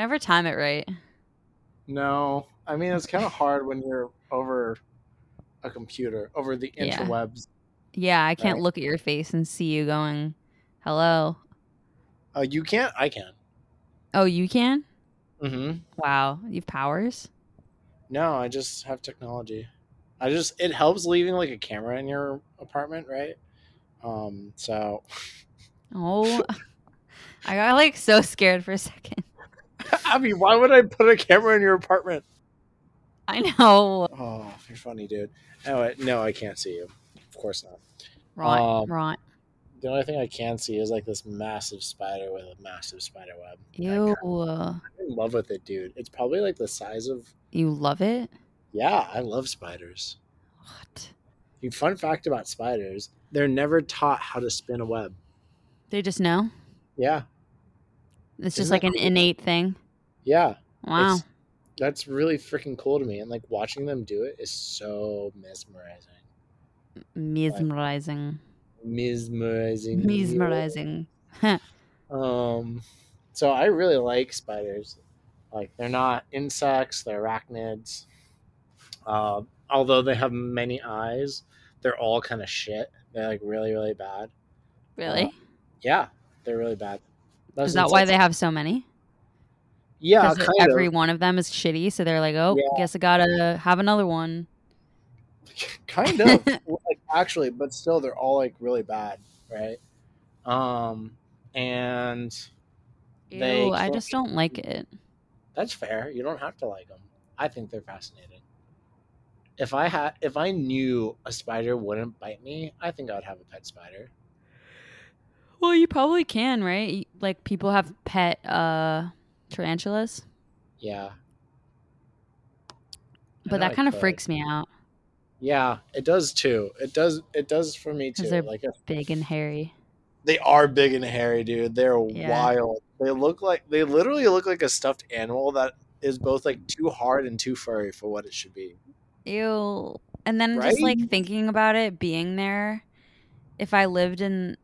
never time it right. No, I mean it's kind of hard when you're over a computer, over the Yeah. interwebs. Yeah, I can't Right. look at your face and see you going, "Hello." Uh, you can't. I can. Oh, you can? Mm-hmm. Wow, you've powers. No, I just have technology. I just it helps leaving like a camera in your apartment, right? Um, so Oh, I got like so scared for a second. Abbie, why would I put a camera in your apartment? I know. Oh, you're funny, dude. Anyway, no, I can't see you. Of course not. Right, Um, right. The only thing I can see is like this massive spider with a massive spider web. Ew. I'm in love with it, dude. It's probably like the size of You love it? yeah. I love spiders. What? You fun fact about spiders: they're never taught how to spin a web. They just know? Yeah, It's just like an cool? innate thing. yeah. Wow. That's really freaking cool to me, and like watching them do it is so mesmerizing. Mesmerizing. Mesmerizing. Mesmerizing. Um, so I really like spiders. Like they're not insects; they're arachnids. Uh, although they have many eyes, they're all kind of shit. They're like really, really bad. Really? Yeah, they're really bad. Those Is that why they have so many? Yeah, every of. one of them is shitty, so they're like, oh, Yeah. guess I gotta have another one. kind of like actually but still they're all like really bad right um and they I just don't like it. that's fair you don't have to like them i think they're fascinating if i had if i knew a spider wouldn't bite me i think i would have a pet spider Well, you probably can, right? Like people have pet uh tarantulas, yeah but that I kind of freaks me out. yeah it does too it does it does for me too they're- like Big and hairy. they are big and hairy dude they're Yeah. wild they look like they literally look like a stuffed animal that is both like too hard and too furry for what it should be Ew. And then just like thinking about it being there, if I lived in,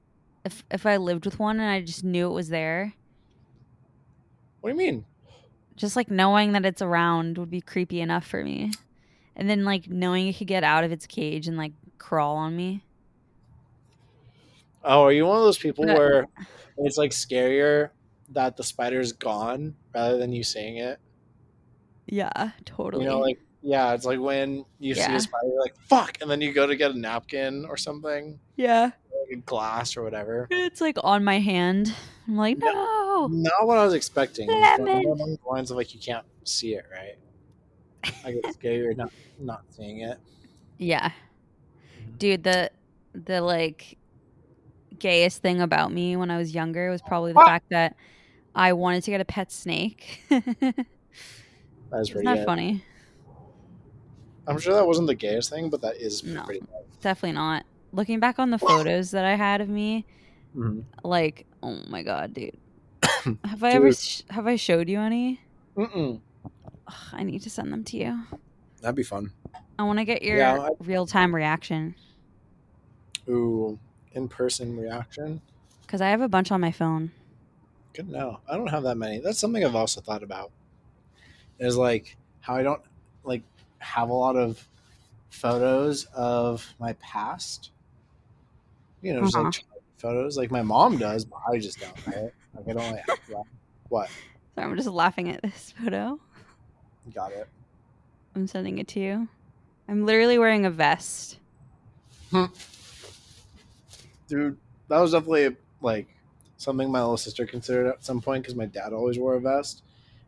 if if I lived with one and I just knew it was there, what do you mean just like knowing that it's around would be creepy enough for me. And then like knowing it could get out of its cage and like crawl on me. Oh, are you one of those people But where it's like scarier that the spider's gone rather than you seeing it? Yeah, totally. You know, like yeah, it's like when you see a spider, you're like fuck, and then you go to get a napkin or something, yeah. Like a glass or whatever. It's like on my hand. I'm like, no. Not what I was expecting. Lemon. along the lines of like you can't see it, right? I get scarier not not seeing it. Yeah. Dude, the the like gayest thing about me when I was younger was probably the Ah! fact that I wanted to get a pet snake. Isn't That is pretty good. funny? I'm sure that wasn't the gayest thing, but that is No. pretty Definitely not. Looking back on the photos that I had of me, Mhm. like, oh my god, dude. Have I ever sh- have I showed you any? Mm-mm. Ugh, I need to send them to you. That'd be fun. I want to get your Yeah, I- real time reaction Ooh, in person reaction. because I have a bunch on my phone. Good to know. I don't have that many. That's something I've also thought about. Is like how I don't like have a lot of photos of my past. You know, just Uh-huh. like photos. Like my mom does, but I just don't. Right? Like I don't like what. So I'm just laughing at this photo. Got it. I'm sending it to you. I'm literally wearing a vest. Dude, that was definitely like something my little sister considered at some point because my dad always wore a vest.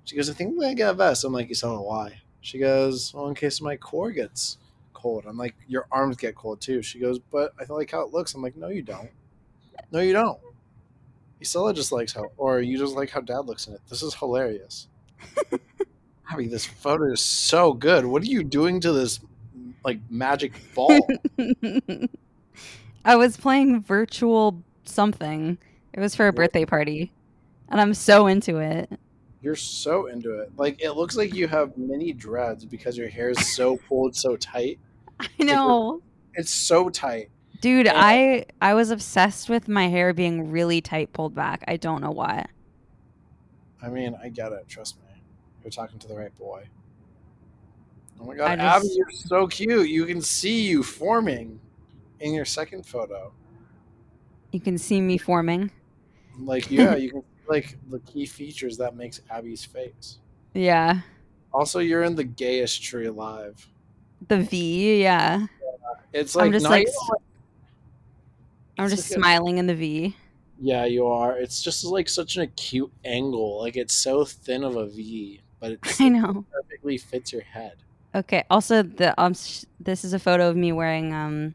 She goes, I think I'm gonna get a vest. I'm like, you know why. She goes, Well, in case my core gets cold. I'm like, Your arms get cold too. She goes, But I like how it looks. I'm like, No, you don't. No, you don't. Isella just likes how or you just like how dad looks in it. This is hilarious. Abbie, this photo is so good. What are you doing to this like magic ball? I was playing virtual something. It was for a birthday party. And I'm so into it. You're so into it. Like it looks like you have mini dreads because your hair is so pulled so tight. I know. It's so tight. Dude. I I was obsessed with my hair being really tight pulled back. I don't know why. I mean, I get it. Trust me. You're talking to the right boy. Oh my god, I Abbie, you're so cute. You can see you forming in your second photo. You can see me forming. Like, yeah, you can like the key features that makes Abbie's face. Yeah. Also, you're in the gayest tree alive. The V, yeah. It's like I'm just like I'm just like a- smiling in the V. Yeah, you are. It's just like such an acute angle. Like it's so thin of a V, but it I know. perfectly fits your head. Okay. Also, the um, sh- this is a photo of me wearing um,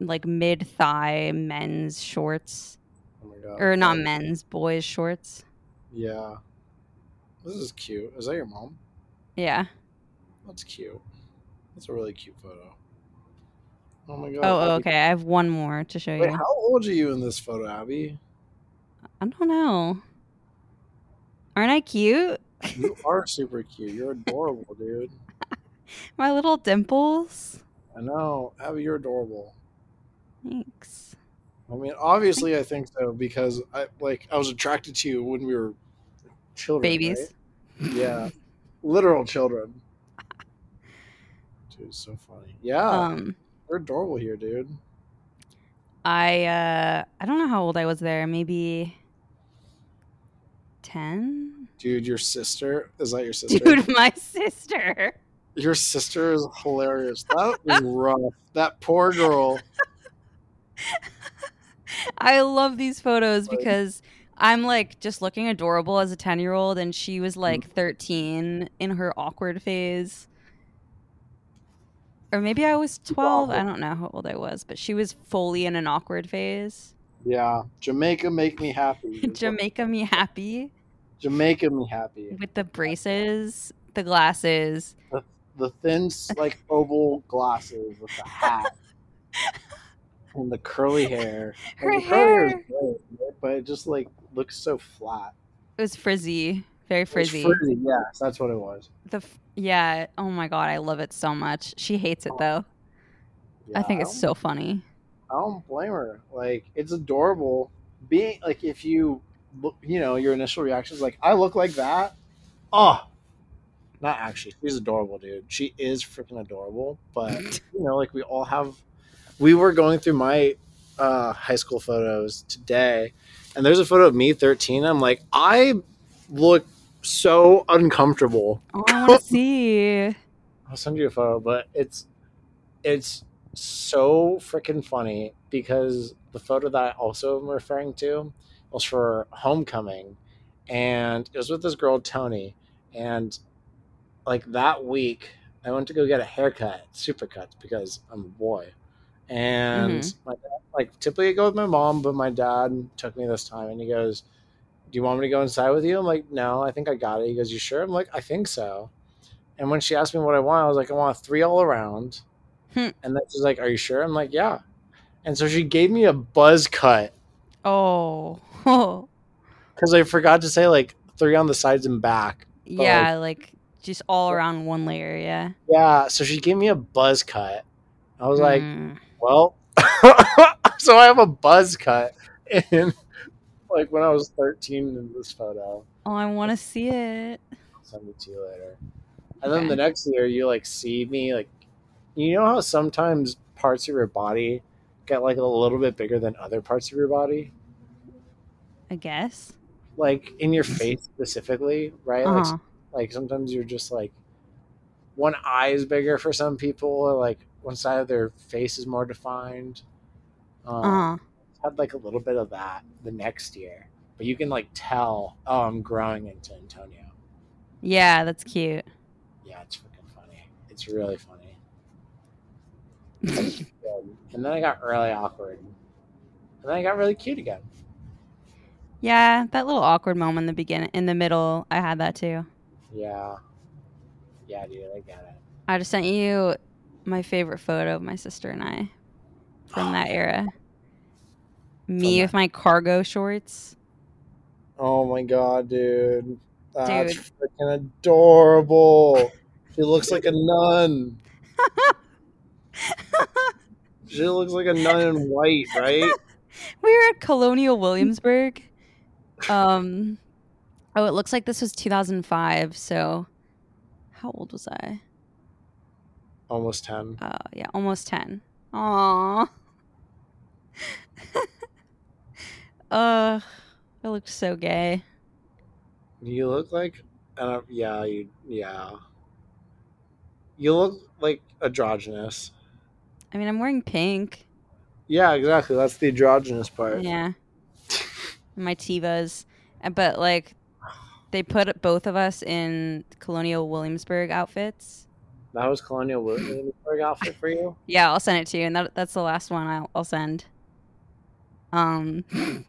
like mid thigh men's shorts, Oh my god. or not men's, boys shorts. Yeah. This is cute. Is that your mom? Yeah. That's cute. That's a really cute photo. Oh my god. Oh, oh, Abbie. okay. I have one more to show Wait, you. how old are you in this photo, Abbie? I don't know. Aren't I cute? You are super cute. You're adorable, dude. My little dimples. I know. Abbie, you're adorable. Thanks. I mean, obviously, I think so because I like I was attracted to you when we were children. Babies. right? Yeah, literal children. Dude, so funny. Yeah, Um, you're adorable here, dude. I uh, I don't know how old I was there. Maybe ten. Dude, your sister is that your sister? Dude, my sister. Your sister is hilarious. That was rough. That poor girl. I love these photos Right. because I'm like just looking adorable as a 10 year old, and she was like Mm. 13 in her awkward phase. Or maybe I was 12. I don't know how old I was, but she was fully in an awkward phase. Yeah, Jamaica make me happy. Jamaica me happy Jamaica me happy. with the braces, the glasses. The thin, like oval glasses with the hat and the curly hair. Her the curly hair great, but it just like looks so flat. It was frizzy, very frizzy. frizzy, yes, that's what it was. The f- yeah, oh my god, I love it so much. She hates it though. I think Yeah, it's so funny. I don't blame her. Like it's adorable. Being like if you look, you know, your initial reaction is like, I look like that. Oh, not actually. She's adorable, dude. She is freaking adorable. But you know, like we all have. We were going through my uh, high school photos today, and there's a photo of me 13. I'm like, I look so uncomfortable. Oh, I want to see. I'll send you a photo, but it's it's so freaking funny because the photo that I also am referring to was for homecoming, and it was with this girl Tony, and like that week I went to go get a haircut, supercuts because I'm a boy, and Mhm. my dad, like typically I go with my mom, but my dad took me this time, and he goes. Do you want me to go inside with you? I'm like, no, I think I got it. He goes, you sure? I'm like, I think so. And when she asked me what I want, I was like, I want three all around. Hmm. And then she's like, Are you sure? I'm like, Yeah. And so she gave me a buzz cut Oh. because I forgot to say like three on the sides and back. yeah, like just all around one layer, yeah. Yeah. So she gave me a buzz cut. I was like, Mm. Well, so I have a buzz cut in like when I was 13 in this photo. Oh, I want to see it. I'll send it to you later. And then the next year, you like see me like, you know how sometimes parts of your body get like a little bit bigger than other parts of your body, I guess. like in your face specifically, right? Like, Uh-huh. like sometimes you're just like one eye is bigger for some people, or like one side of their face is more defined. Um, Uh-huh. Had like a little bit of that the next year, but you can like tell, oh, I'm growing into Antonio. Yeah, that's cute. Yeah, it's freaking funny. It's really funny. And then I got really awkward. And then I got really cute again. yeah, that little awkward moment in the beginning, in the middle, I had that too. Yeah. Yeah, dude, I get it. I just sent you my favorite photo of my sister and I from that era. Me with my cargo shorts. Oh my god, dude. That's Dude. freaking adorable. She looks like a nun. She looks like a nun in white, right? we were at Colonial Williamsburg. Um, Oh, it looks like this was 2005. So, how old was I? Almost ten. Uh, yeah, almost 10. Aww. Ugh, it looked so gay. You look like, uh, yeah, you, yeah. You look like androgynous. I mean, I'm wearing pink. Yeah, exactly. That's the androgynous part. Yeah. My Tevas. Uh, But, like, they put both of us in Colonial Williamsburg outfits. That was Colonial Williamsburg outfit for you. Yeah, I'll send it to you, and that, that's the last one I'll, I'll send. Um,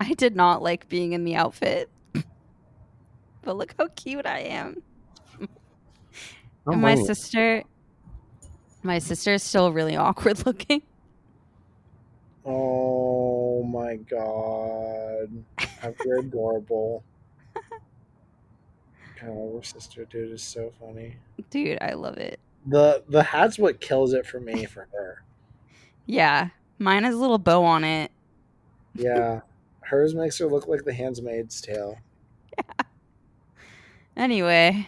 I did not like being in the outfit, but look how cute I am. Oh and my my- sister, my sister is still really awkward looking. Oh my god. You're adorable. God, our sister dude is so funny. Dude, I love it. The the hat's what kills it for me for her. Yeah, mine has a little bow on it. Yeah. Hers makes her look like the handmaid's tale. Yeah. Anyway,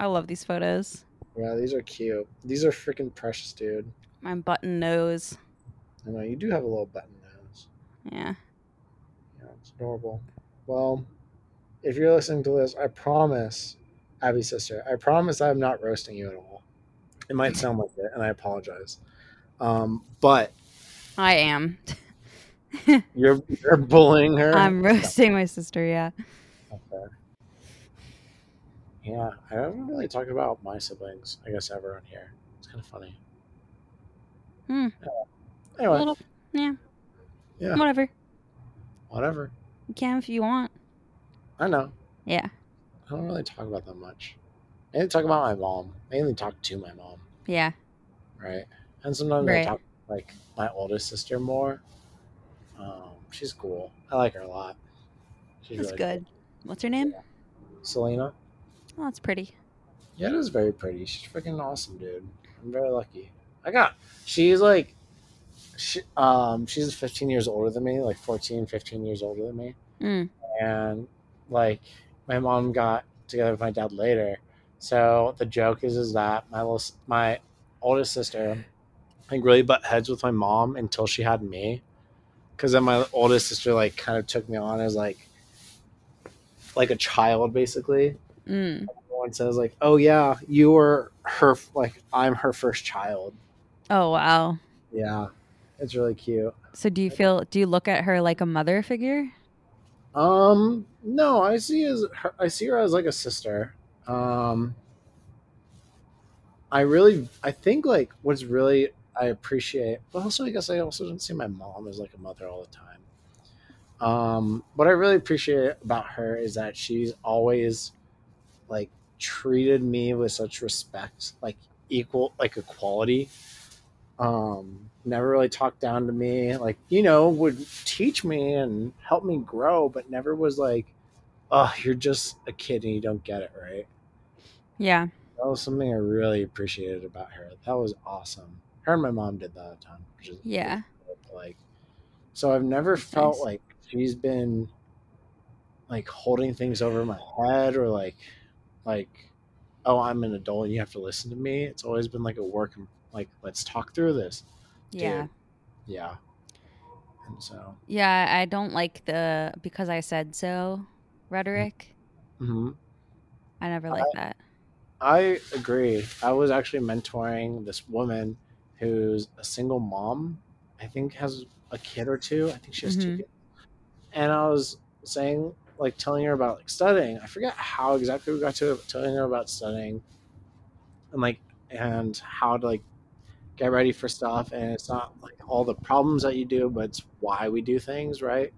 I love these photos. Yeah, these are cute. These are freaking precious, dude. My button nose. I know you do have a little button nose. Yeah. Yeah, it's adorable. Well, if you're listening to this, I promise, Abbie's sister, I promise I'm not roasting you at all. It might sound like it, and I apologize. Um, but I am. you're you're bullying her. I'm roasting my sister, yeah. Okay. Yeah, I haven't really talked about my siblings, I guess, ever on here. It's kind of funny. Hmm. Yeah. Anyway, little, yeah. Yeah. Whatever. whatever. You can if you want. I know. Yeah. I don't really talk about them much. I only talk about my mom. I only talk to my mom, Yeah. right? And sometimes I talk like my oldest sister more. Um, she's cool. I like her a lot. She's That's really good. What's her name? cool. Selena. Oh, that's pretty. Yeah, it is very pretty. She's freaking awesome, dude. I'm very lucky. I got. She's like, she, um, she's 15 years older than me, like 14, 15 years older than me. Mm. And like, my mom got together with my dad later. So the joke is, is that my little, my oldest sister, like, really butt heads with my mom until she had me. Because then my oldest sister like kind of took me on as like, like a child basically Mm. one says like, "Oh yeah, you were her like I'm her first child." Oh, wow. Yeah, it's really cute. So do you feel, do you look at her like a mother figure? Um, no, I see as her, I see her as like a sister. Um, I really, I think like what's really I appreciate, but also I guess I also don't see my mom as like a mother all the time. Um, what I really appreciate about her is that she's always like treated me with such respect, like equal, like equality. Um, never really talked down to me, like you know, would teach me and help me grow, but never was like, "Oh, you're just a kid and you don't get it right." Yeah. That was something I really appreciated about her. That was awesome. Her and my mom did that a ton. Which is Yeah. like, so I've never felt nice. like she's been like holding things over my head or like, like, oh, I'm an adult and you have to listen to me. It's always been like a work, like, let's talk through this. Yeah. Dude. Yeah. And so, Yeah. I don't like the because I said so rhetoric. mhm. I never like that. I agree. I was actually mentoring this woman who's a single mom. I think has a kid or two. I think she has two Mhm. kids. And I was saying, like, telling her about like studying. I forget how exactly we got to it, telling her about studying, and like, and how to like get ready for stuff. And it's not like all the problems that you do, but it's why we do things, right?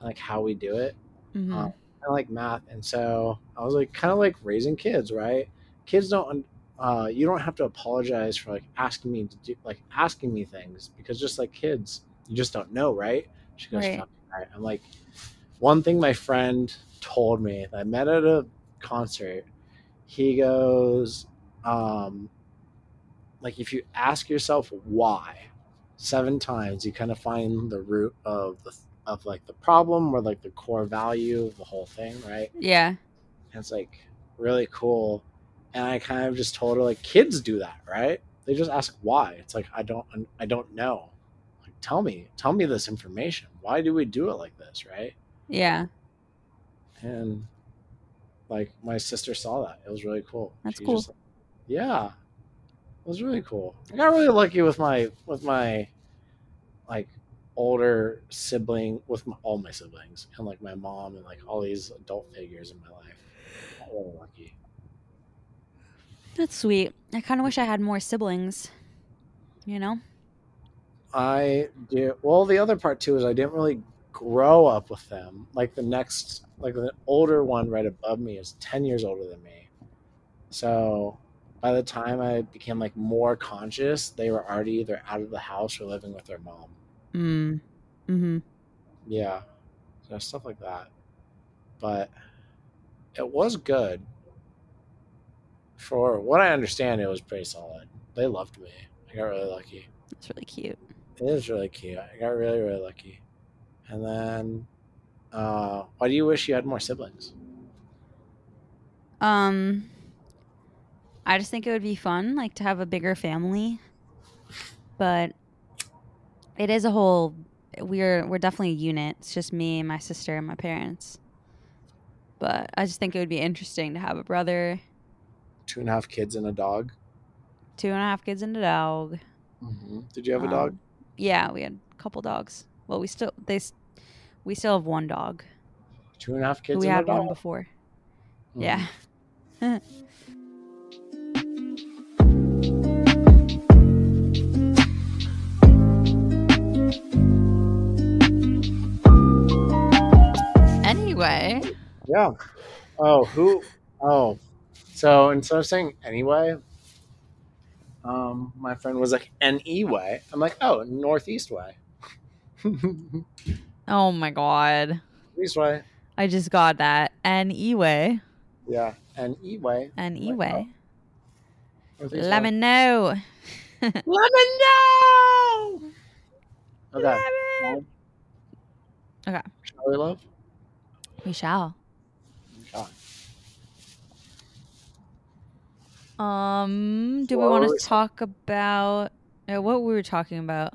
And like how we do it. Mhm. Um, I like math, and so I was like, kind of like raising kids, right? Kids don't, uh, you don't have to apologize for like asking me to do, like asking me things because just like kids, you just don't know, right? She goes, Right. "Fuck, all right. I'm like, one thing my friend told me that I met at a concert. He goes, um, like if you ask yourself why seven times, you kind of find the root of the of like the problem or like the core value of the whole thing, right? Yeah. And it's like really cool. And I kind of just told her like kids do that, right? They just ask why. It's like I don't I don't know. Like tell me, tell me this information. Why do we do it like this, right? Yeah. And like my sister saw that. It was really cool. That's She cool. just- yeah. It was really cool. I got really lucky with my with my like older sibling with my, all my siblings and like my mom and like all these adult figures in my life. I got really lucky. That's sweet. I kind of wish I had more siblings. You know? I do. Well, the other part too is I didn't really grow up with them. Like the next, like the older one right above me is ten years older than me. So by the time I became like more conscious, they were already either out of the house or living with their mom. Mm. Mm-hmm. Yeah, so stuff like that. But it was good. For what I understand, it was pretty solid. They loved me. I got really lucky. That's really cute. It is really cute. I got really, really lucky. And then, uh, why do you wish you had more siblings? Um I just think it would be fun like to have a bigger family. But it is a whole we're we're definitely a unit. It's just me, and my sister, and my parents. But I just think it would be interesting to have a brother, Two and a half kids and a dog. two and a half kids, and a dog. Mm-hmm. Did you have a dog? Um, Yeah, we had a couple dogs. Well, we still they we still have one dog. Two and a half kids we and had a dog. one before. Mhm. Yeah. anyway, Yeah. Oh, who? Oh, so instead of saying anyway, um, my friend was like N E way. I'm like, oh, northeast way. oh my god, East way. I just got that. N E way, Yeah, N E way. N E Like, way. Let way. me know. Let me know. Okay. Lemon. Okay. Shall we love? We shall. Okay. Um, do we want to talk about uh, what we were talking about?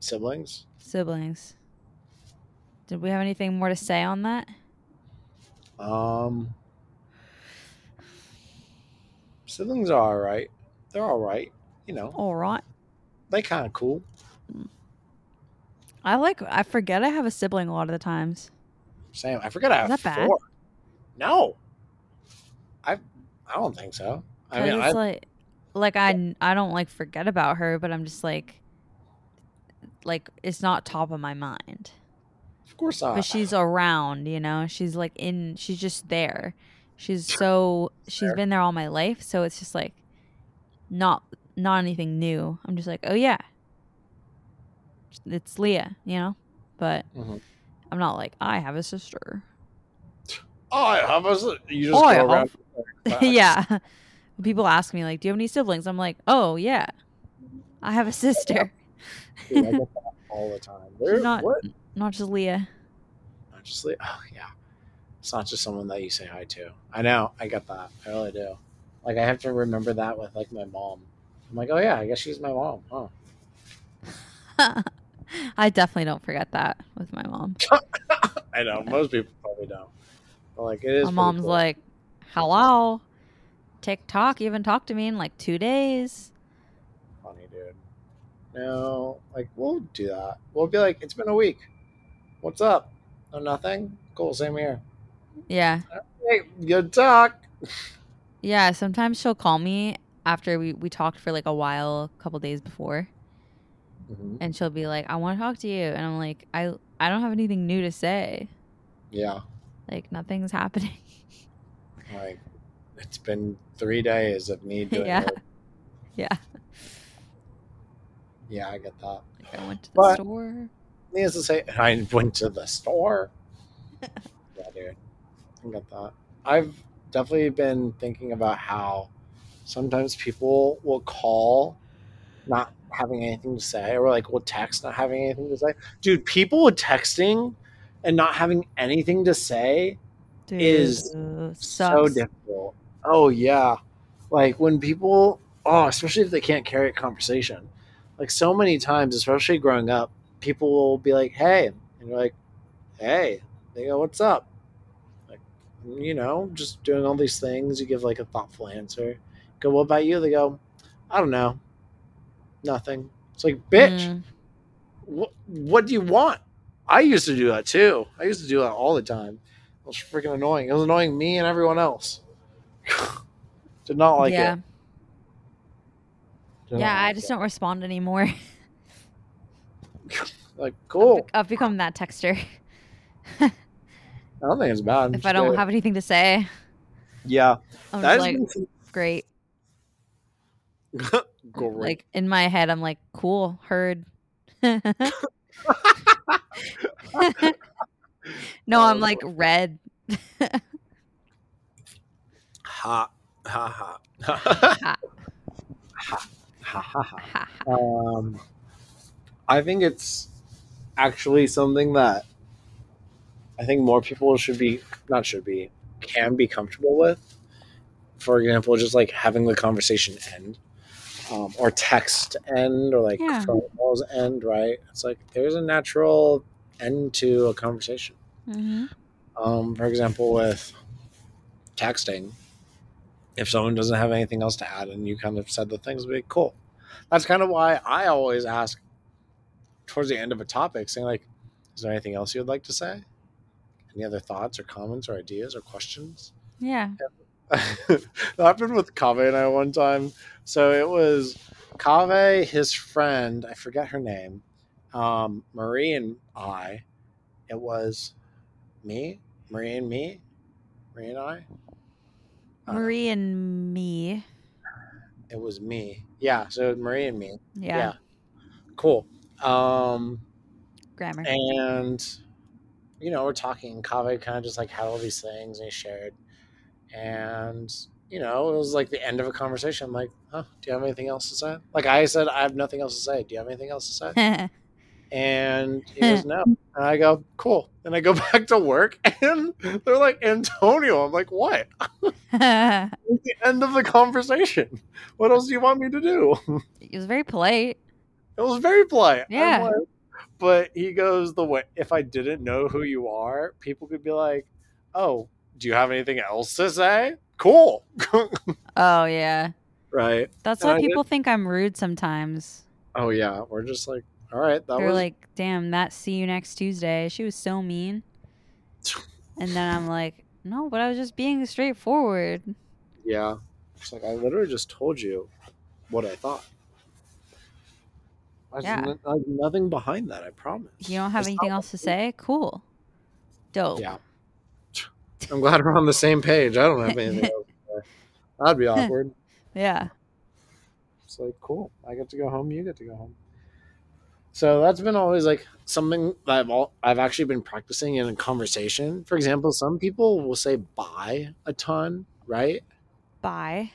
Siblings. Siblings. Did we have anything more to say on that? Um, siblings are all right. They're all right. You know, All right. they kind of cool. I like. I forget I have a sibling a lot of the times. Same. I forget I have Is that bad? four. No, I I don't think so. I mean, it's I, like, like I, I don't like forget about her, but I'm just like, like it's not top of my mind. of course not. But she's around, you know. She's like in. She's just there. She's so. She's Fair. been there all my life, so it's just like, not not anything new. I'm just like, oh yeah, it's Leah, you know. But Mhm. I'm not like I have a sister. Oh, I have a. You just Oh, go around. yeah. People ask me like, "Do you have any siblings?" I'm like, "Oh yeah, I have a sister, Dude, I get that all the time. Where, not what? not just Leah." Not just Leah. oh yeah. It's not just someone that you say hi to. I know. I get that. I really do. Like I have to remember that with like my mom. I'm like, oh yeah, I guess she's my mom. Huh. I definitely don't forget that with my mom. I know most people probably don't. But like it is. My mom's cool. like, "Hello, TikTok you even talked to me in like two days." funny, dude. No, like we'll do that. We'll be like, it's been a week. What's up? Oh, nothing. Cool. Same here. Yeah, Hey, good talk. yeah. Sometimes she'll call me after we we talked for like a while, a couple days before, Mhm. and she'll be like, "I want to talk to you," and I'm like, "I I don't have anything new to say. Yeah, Like nothing's happening." like it's been three days of me doing. Yeah. work. yeah. Yeah, I get that. Like I went to the But- store. Needless to say, I went to the store. yeah, dude. I get that. I've definitely been thinking about how sometimes people will call not having anything to say, or like will text not having anything to say. Dude, people with texting and not having anything to say is Dude, so difficult. Oh yeah, like when people, oh, especially if they can't carry a conversation. Like so many times, especially growing up, people will be like, "Hey," and you're like, "Hey." They go, "What's up?" Like, you know, just doing all these things. You give like a thoughtful answer. Go, "What about you?" They go, "I don't know, nothing." It's like, bitch, Mm, what what do you want? I used to do that too. I used to do that all the time. It was freaking annoying. It was annoying me and everyone else. Did not like yeah. it. Did Yeah, I just it. don't respond anymore. like cool. I've become that texter. I don't think it's bad. if I don't have anything to say, yeah, I'm that like, great. great. Like in my head, I'm like, cool, heard. no, Oh, I'm like red. Ha ha ha ha Ha, ha ha ha. ha. Um, I think it's actually something that I think more people should be not should be can be comfortable with. For example, just like having the conversation end, um, or text end, or like Yeah. phone calls end. Right? It's like there's a natural end to a conversation. hmm Um, for example, with texting, if someone doesn't have anything else to add and you kind of said the things, be cool. That's kind of why I always ask towards the end of a topic, saying like, "Is there anything else you would like to say? Any other thoughts or comments or ideas or questions?" Yeah. that happened with Kave and I one time. So it was Kave, his friend, I forget her name, um, Marie and I. It was me, Marie and me, Marie and I. Uh, Marie and me. It was me. Yeah, so it was Marie and me. Yeah. Cool. Um, Grammar. and you know, we're talking. Kave kind of just like had all these things and he shared. And you know, it was like the end of a conversation. I'm like, huh, do you have anything else to say? Like I said, I have nothing else to say. Do you have anything else to say? And he goes, no. And I go, cool. And I go back to work and they're like, Antonio. I'm like, what? It's the end of the conversation. What else do you want me to do? He was very polite. It was very polite. Yeah. like- but he goes the way if I didn't know who you are, people could be like, "Oh, do you have anything else to say?" Cool, Oh yeah. right? That's And why I did- people think I'm rude sometimes. Oh yeah, we're just like, all right, that They're was like, "Damn, that see you next Tuesday." She was so mean. And then I'm like, "No, but I was just being straightforward." yeah. It's like I literally just told you what I thought. There's Yeah. like nothing behind that. I promise. You don't have It's anything else to say? Cool. Dope. Yeah. I'm glad we're on the same page. I don't have anything else. To say. That'd be awkward. Yeah. It's like cool. I get to go home. You get to go home. So that's been always like something that I've all, I've actually been practicing in a conversation. For example, some people will say bye a ton, right? Bye.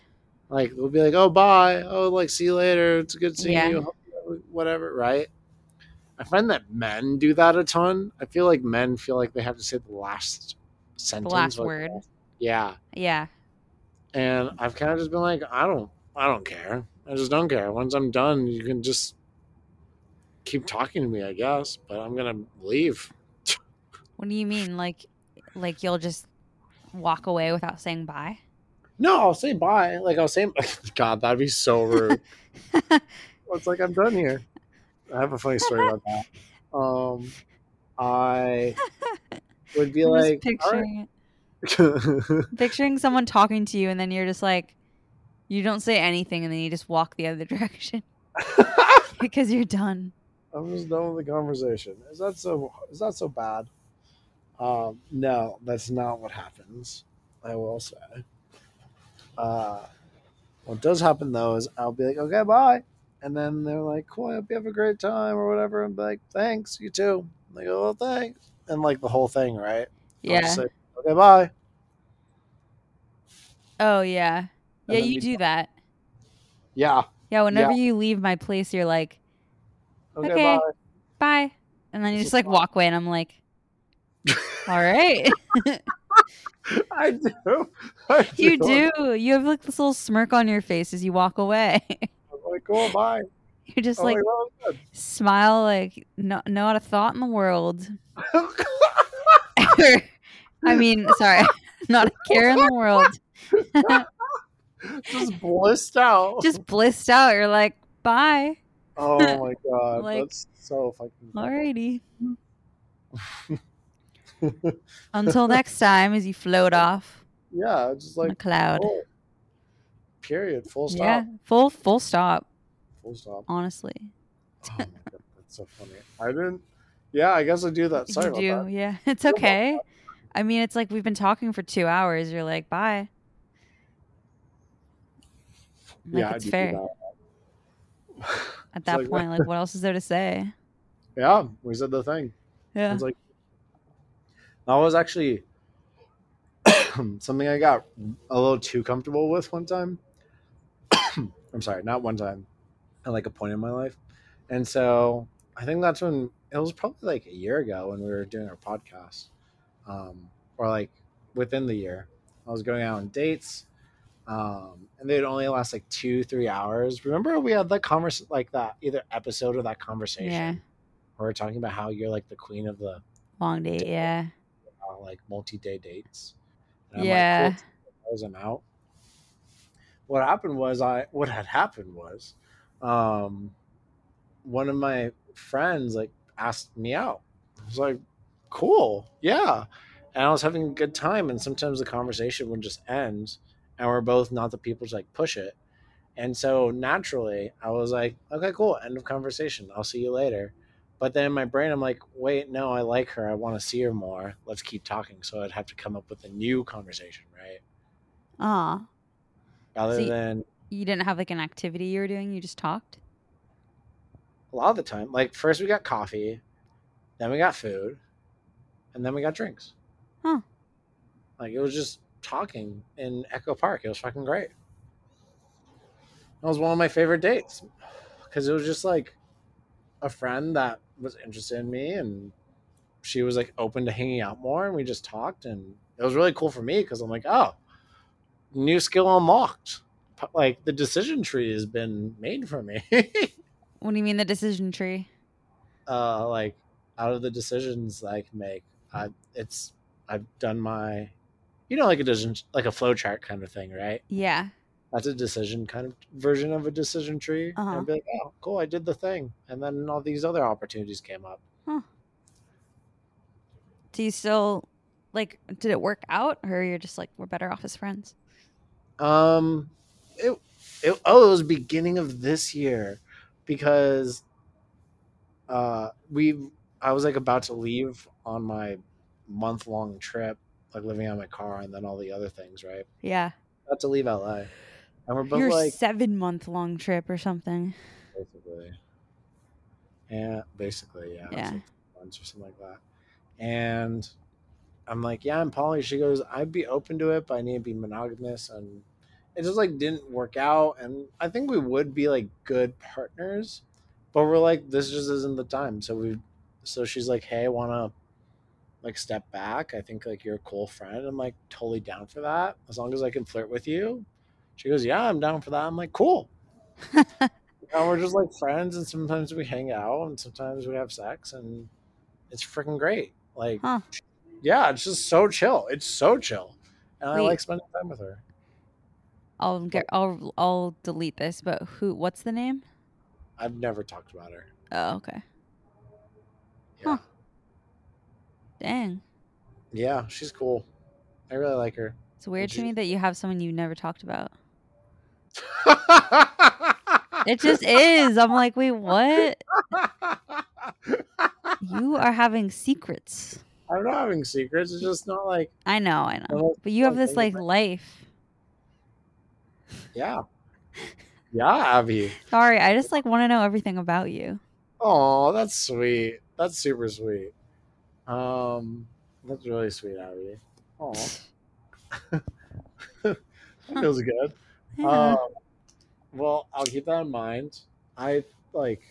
Like they'll be like, "Oh, bye. Oh, like see you later. It's good seeing Yeah. you. Whatever." Right? I find that men do that a ton. I feel like men feel like they have to say the last sentence, the last like, word. Yeah, Yeah. and I've kind of just been like, I don't, I don't care. I just don't care. Once I'm done, you can just keep talking to me, I guess. But I'm gonna leave. What do you mean? Like, like you'll just walk away without saying bye? No, I'll say bye. Like I'll say, God, that'd be so rude. it's like I'm done here. I have a funny story about that. Um, I would be I'm like, picturing right. it. Picturing someone talking to you, and then you're just like, you don't say anything, and then you just walk the other direction because you're done. I'm just done with the conversation. Is that so? Is that so bad? Um, no, that's not what happens. I will say. Uh, what does happen though is I'll be like, okay, bye, and then they're like, cool, I hope you have a great time or whatever. And be like, thanks, you too. And they go, well, thanks, and like the whole thing, right? I'll Yeah. say, okay, bye. Oh yeah. And Yeah, you do that. Yeah. Yeah. Whenever you leave my place, you're like, Okay, Okay. bye. bye, and then you This just like walk away, and I'm like, All right. I do. I you do. You have like this little smirk on your face as you walk away. I'm like, cool, bye. You're just I'm like like, "Oh, smile like no not a thought in the world. Oh, I mean, sorry, not a care in the world. just blissed out. Just blissed out. You're like, bye. Oh my god, like- that's so fucking. Alrighty. Until next time, as you float off yeah, just like cloud. oh, period. Full stop. Yeah, full full stop. Full stop. Honestly, Oh my god, that's so funny. I didn't. Yeah, I guess I do that. Sorry you do. that. Yeah, it's okay. I mean, it's like we've been talking for two hours. You're like, bye. Like yeah, it's fair. At that like- point. Like, what else is there to say? Yeah, we said the thing. Yeah. It's like that was actually something I got a little too comfortable with one time. I'm sorry, not one time, at like a point in my life, and so I think that's when it was probably like a year ago when we were doing our podcast, um, or like within the year. I was going out on dates, um, and they'd only last like two, three hours. Remember we had that convers like that either episode or that conversation Yeah. where we're talking about how you're like the queen of the Long date. Yeah. uh, like multi-day dates. And I'm Yeah. Like, I'm out. What happened was I what had happened was um one of my friends like asked me out. I was like, cool, yeah. And I was having a good time and sometimes the conversation would just end and we're both not the people to like push it. And so naturally I was like, okay, cool, end of conversation. I'll see you later. But then in my brain, I'm like, wait, no, I like her. I want to see her more. Let's keep talking. So I'd have to come up with a new conversation, right? Ah. Rather So you- than You didn't have like an activity you were doing. You just talked. a lot of the time, like first we got coffee, then we got food, and then we got drinks. Huh. Like it was just talking in Echo Park. It was fucking great. That was one of my favorite dates because it was just like a friend that was interested in me and she was like open to hanging out more and we just talked and it was really cool for me because I'm like, oh, new skill unlocked. Like the decision tree has been made for me. What do you mean the decision tree? uh like out of the decisions I can make, I it's I've done my you know like a decision like a flow chart kind of thing, right? Yeah. That's a decision kind of version of a decision tree. Uh-huh. I'd be like, oh, cool, I did the thing, and then all these other opportunities came up. Do you still like? Did it work out, or you're just like we're better off as friends? Um, it, it oh, it was beginning of this year because uh we I was like about to leave on my month long trip, like living out of my car and then all the other things, right? Yeah. About to leave LA, and we're both Your like seven month long trip or something. basically, yeah, basically, yeah, Yeah. months or something like that. And I'm like, yeah, I'm poly. She goes, I'd be open to it, but I need to be monogamous, and it just like didn't work out. And I think we would be like good partners, but we're like, this just isn't the time. So we, so she's like, hey, I want to like step back. I think like you're a cool friend. I'm like totally down for that as long as I can flirt with you. She goes, yeah, I'm down for that. I'm like, cool. And we're just like friends, and sometimes we hang out, and sometimes we have sex, and it's freaking great. Like, Huh. yeah, it's just so chill. It's so chill, and I like spending time with her. I'll get. I'll. I'll delete this. But who? What's the name? I've never talked about her. Oh, okay. Yeah, Huh. Dang. yeah, she's cool. I really like her. It's weird to me that you have someone you never talked about. It just is. I'm like, wait, what? You are having secrets. I'm not having secrets. It's just not like, I know, I know. But you have this like life. yeah, yeah, Abbie. Sorry, I just like want to know everything about you. Oh, that's sweet. That's super sweet. Um, that's really sweet, Abbie. Oh, that feels good. Yeah. Um, well, I'll keep that in mind. I like.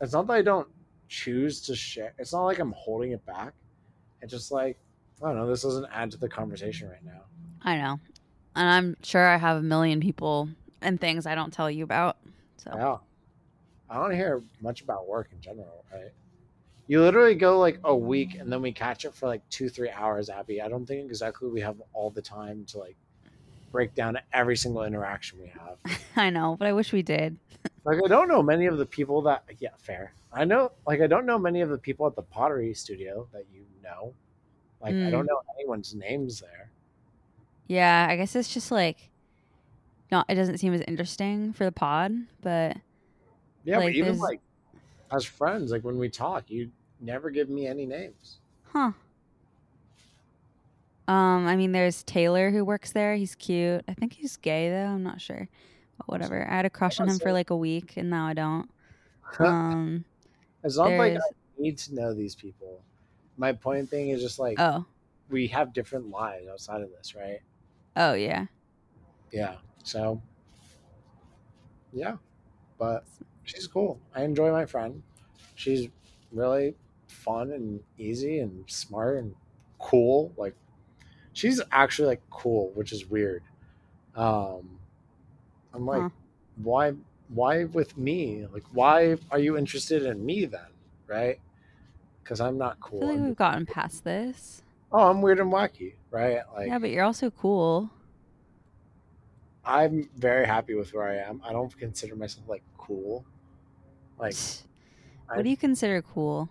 It's not that I don't choose to share. It's not like I'm holding it back. It's just like I don't know. This doesn't add to the conversation right now. I know. And I'm sure I have a million people and things I don't tell you about. So Yeah. I don't hear much about work in general, right? You literally go like a week and then we catch it for like two, three hours, Abbie. I don't think exactly we have all the time to like break down every single interaction we have. I know, but I wish we did. Like I don't know many of the people that yeah, fair. I know like I don't know many of the people at the pottery studio that you know. Like I Mm. don't know anyone's names there. Yeah, I guess it's just like not it doesn't seem as interesting for the pod, but Yeah, Like, but even like as friends, like when we talk, you never give me any names. huh. Um, I mean there's Taylor who works there. He's cute. I think he's gay though, I'm not sure. But whatever. I had a crush on him for like a week and now I don't. Um It's not like I need to know these people. My point thing is just like oh. we have different lives outside of this, right? Oh yeah. Yeah. So yeah. But she's cool. I enjoy my friend. She's really fun and easy and smart and cool. Like she's actually like cool, which is weird. Um I'm like, Huh. why why with me? Like why are you interested in me then? Right? Because I'm not I cool. feel like I'm we've gotten past this. oh, I'm weird and wacky, right? Like yeah, but you're also cool. I'm very happy with where I am. I don't consider myself like cool. Like, what do you consider cool?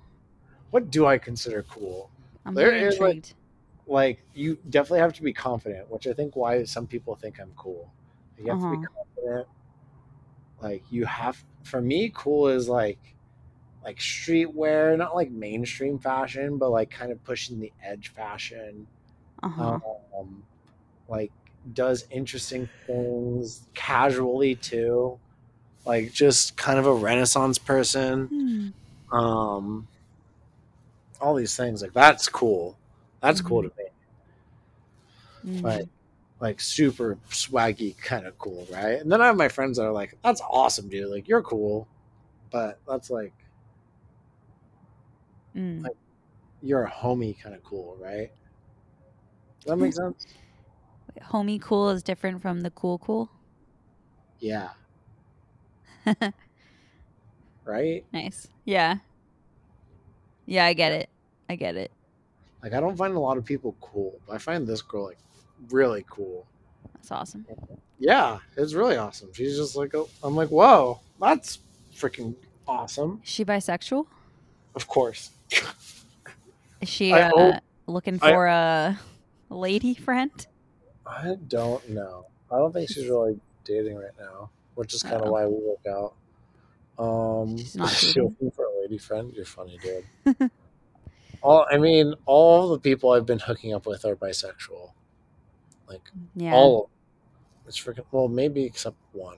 what do I consider cool? I'm There very is, like- intrigued. Like, you definitely have to be confident, which I think why some people think I'm cool. You have to be Uh-huh. confident. Like, you have. For me, cool is like, like streetwear, not like mainstream fashion, but like kind of pushing the edge fashion. Uh-huh. um, like does interesting things casually too like just kind of a renaissance person. Hmm. um all these things like that's cool. That's cool to me. Mhm. like like super swaggy kind of cool right? And then i have my friends that are like that's awesome dude. Like you're cool. But that's like Mm. like- you're a homie kind of cool right? Does that make sense? Homie cool is different from the cool cool. yeah right nice. Yeah. Yeah, I get it. I get it. Like I don't find a lot of people cool, but I find this girl like really cool. That's awesome. Yeah, it's really awesome. She's just like, oh, I'm like, whoa, that's freaking awesome. Is she bisexual? Of course. Is she uh, hope- looking for a lady friend? I don't know. I don't think she's really dating right now, which is kind of why we work out. Um, She's not she dating? looking for a lady friend. You're funny, dude. all I mean, all the people I've been hooking up with are bisexual. Like Yeah. all of them. It's freaking well, maybe except one,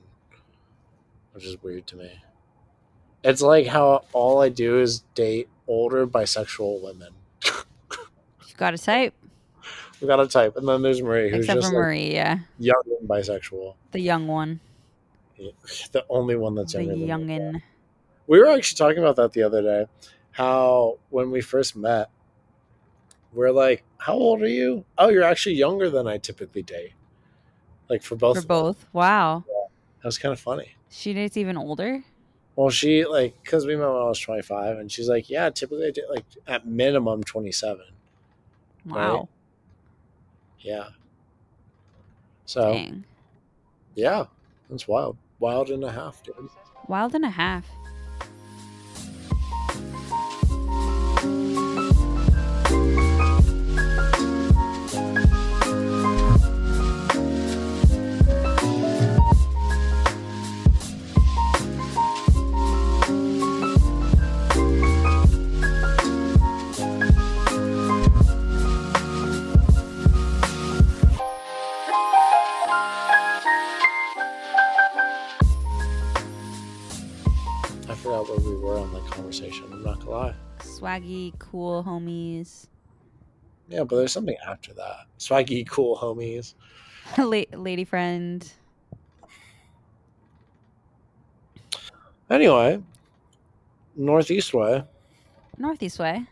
which is weird to me. It's like how all I do is date older bisexual women. You've got a type. We got a type, and then there's Marie, who's Except just for like Marie, yeah. young and bisexual. The young one. The only one that's The younger than youngin. We were actually talking about that the other day. How when we first met, we're like, "How old are you?" Oh, you're actually younger than I typically date. Like for both. For both. Wow. That was kind of funny. She dates even older? Well, she like because we met when I was 25, and she's like, "Yeah, typically I date like at minimum 27." Wow. Yeah. So Dang. yeah, that's wild. Wild and a half, dude. Wild and a half. Were on the conversation. I'm not gonna lie. Swaggy, cool homies. Yeah, but there's something after that. Swaggy, cool homies. La- lady friend. Anyway, northeast way, Northeast way.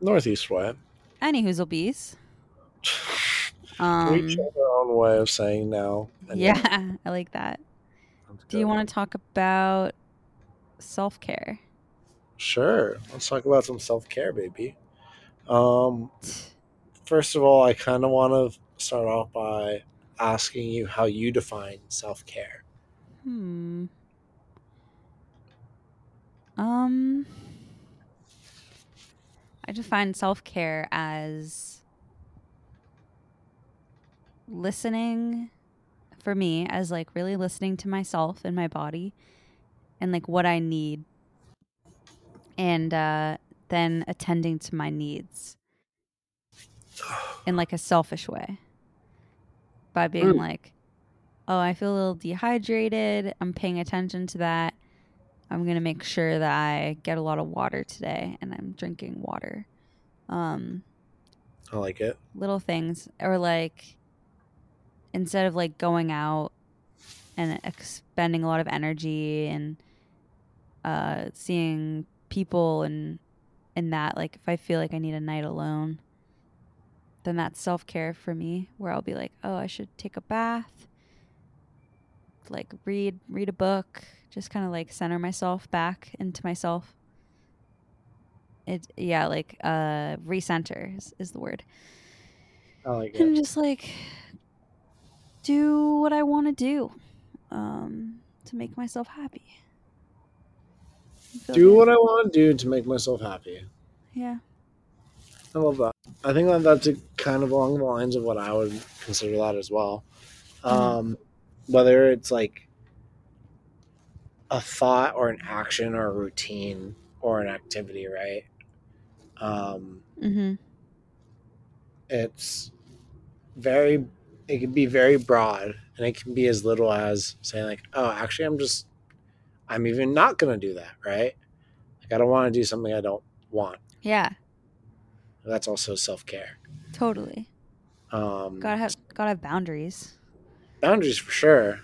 northeast way. Any bees. we Um, chose our own way of saying no. and yeah, I like that. Do you want to talk about self care? Sure. Let's talk about some self care, baby. Um, first of all, I kind of want to start off by asking you how you define self care. Hmm. Um, I define self care as listening for me as like really listening to myself and my body and like what I need and uh then attending to my needs in like a selfish way by being Mm. like oh i feel a little dehydrated i'm paying attention to that i'm going to make sure that i get a lot of water today and i'm drinking water um I like it. little things or like instead of like going out and expending a lot of energy and uh seeing people and and that like if i feel like i need a night alone then that's self-care for me where i'll be like oh i should take a bath like read read a book just kind of like center myself back into myself it yeah like uh recenter is, is the word I like it. and just like do what I want to do um, to make myself happy. Do what I want to do to make myself happy. Yeah. I love that. I think that that's a kind of along the lines of what I would consider that as well. Um, whether it's like a thought or an action or a routine or an activity, right? Um, Mm-hmm. it's very, it can be very broad and it can be as little as saying, like, oh, actually, I'm just, I'm even not going to do that, right? Like, I don't want to do something I don't want. Yeah. That's also self care. Totally. Um, Gotta have gotta have boundaries. boundaries for sure.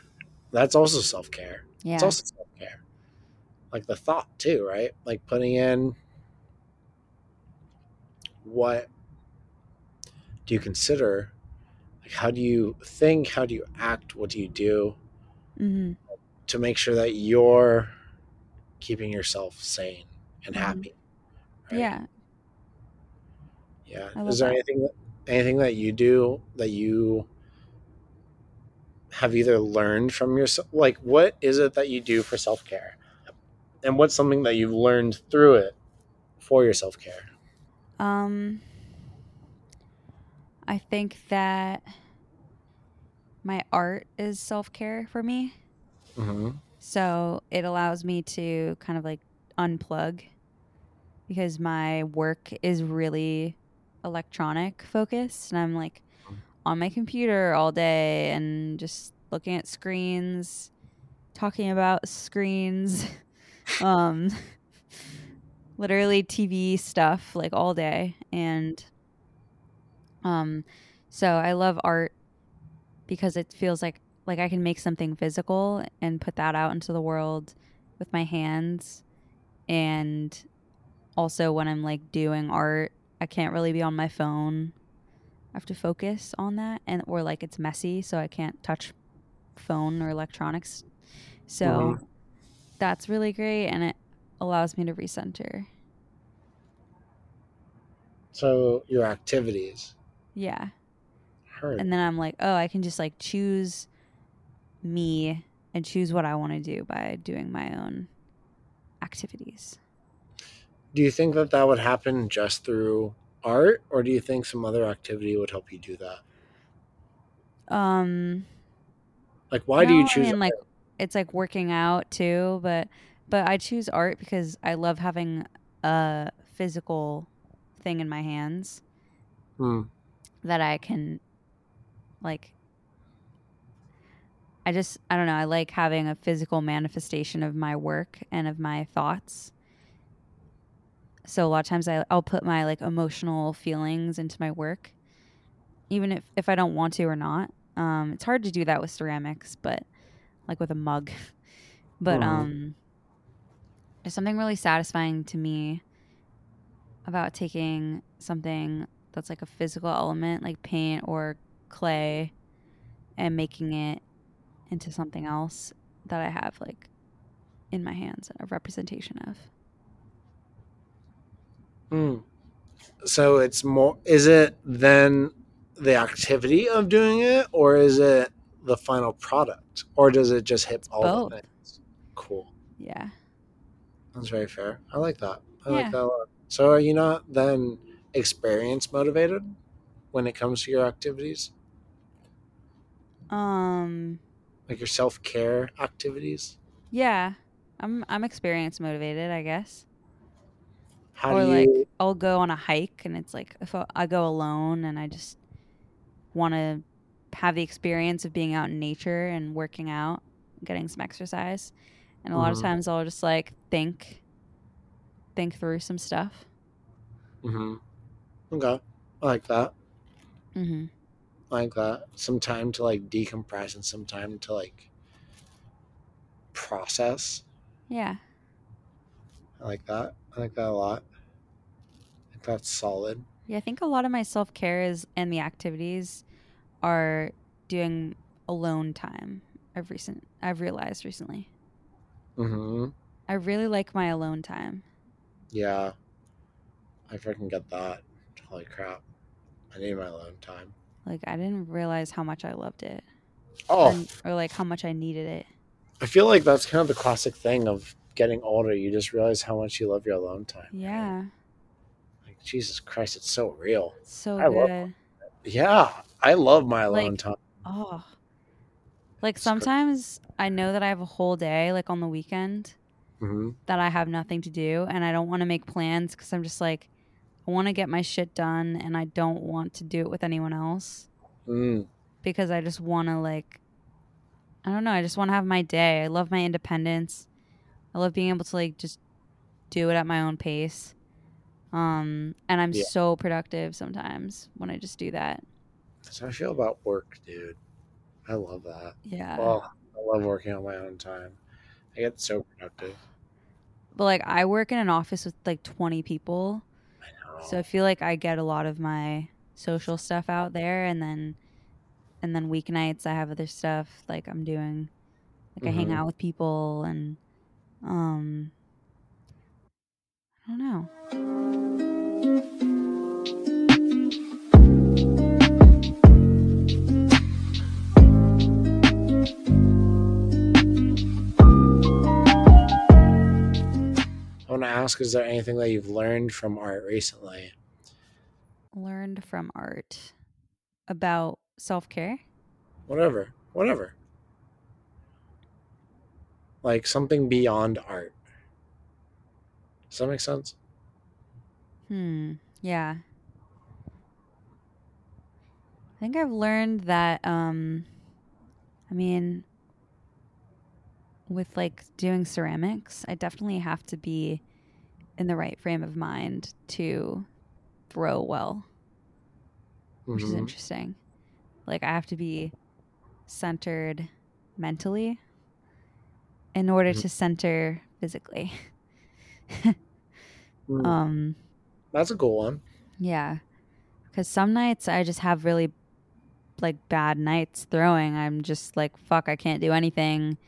That's also self care. Yeah. It's also self care. Like the thought too, right? Like putting in what do you consider? Like how do you think? How do you act? What do you do mm-hmm. To make sure that you're keeping yourself sane and Mhm. happy? right? Yeah. Yeah. Is there that. anything that anything that you do that you have either learned from yourself like what is it that you do for self-care? And what's something that you've learned through it for your self-care? Um. I think that my art is self care for me. Mm-hmm. So it allows me to kind of like unplug because my work is really electronic focused and I'm like on my computer all day and just looking at screens, talking about screens, um literally TV stuff like all day and um so I love art because it feels like like I can make something physical and put that out into the world with my hands and also when I'm like doing art I can't really be on my phone I have to focus on that and or like it's messy so I can't touch phone or electronics so Mhm. that's really great and it allows me to recenter So your activities. yeah Heard. and then I'm like oh I can just like choose me and choose what I want to do by doing my own activities do you think that that would happen just through art or do you think some other activity would help you do that? um Like why do you choose I mean, like it's like working out too, but but I choose art because I love having a physical thing in my hands Hmm. that I can like I just I don't know, I like having a physical manifestation of my work and of my thoughts. So a lot of times I I'll put my like emotional feelings into my work even if if I don't want to or not. Um it's hard to do that with ceramics, but like with a mug. But um there's something really satisfying to me about taking something that's like a physical element, like paint or clay, and making it into something else that I have like in my hands a representation of. Hmm. So it's more. Is it then the activity of doing it, or is it the final product, or does it just hit all both. the things? Cool. Yeah. That's very fair. I like that. I Yeah. like that a lot. So are you not then experience motivated when it comes to your activities, Um like your self care activities? yeah. I'm I'm experience motivated, I guess. How or like you? I'll go on a hike and it's like if I I go alone and I just want to have the experience of being out in nature and working out, getting some exercise. And a lot of Mhm. times I'll just like think think through some stuff. Mm-hmm. Okay, I like that. Mhm. Like that. Some time to like decompress and some time to like process. Yeah. I like that. I like that a lot. I think that's solid. Yeah, I think a lot of my self-care is and the activities are doing alone time. I've recent I've realized recently. hmm I really like my alone time. Yeah, I freaking get that. Holy crap! I need my alone time. Like I didn't realize how much I loved it. Oh, and- or like how much I needed it. I feel like that's kind of the classic thing of getting older. You just realize how much you love your alone time. Yeah. Like Jesus Christ, it's so real. it's So I love good. Yeah, I love my alone Like- time. Oh. Like It's sometimes I know that I have a whole day, like on the weekend, hmm that I have nothing to do and I don't want to make plans because I'm just like, I want to get my shit done and I don't want to do it with anyone else Mm. because I just want to, like, I don't know. I just want to have my day. I love my independence. I love being able to, like, just do it at my own pace. Um, and I'm Yeah. so productive sometimes when I just do that. That's how I feel about work, dude. I love that. Yeah. Oh, I love working on my own time. I get so productive. But like I work in an office with like 20 people. So I feel like I get a lot of my social stuff out there and then and then weeknights I have other stuff like I'm doing like I hang Mhm. out with people and um I don't know. Want to ask: Is there anything that you've learned from art recently? Learned from art about self-care. Whatever, whatever. Like something beyond art. Does that make sense? Hmm. Yeah. I think I've learned that um I mean with like doing ceramics, I definitely have to be in the right frame of mind to throw well, which is Mhm. interesting. Like I have to be centered mentally in order Mhm. to center physically. Mm, um That's a cool one. Yeah. Because some nights I just have really like bad nights throwing. I'm just like, fuck, I can't do anything.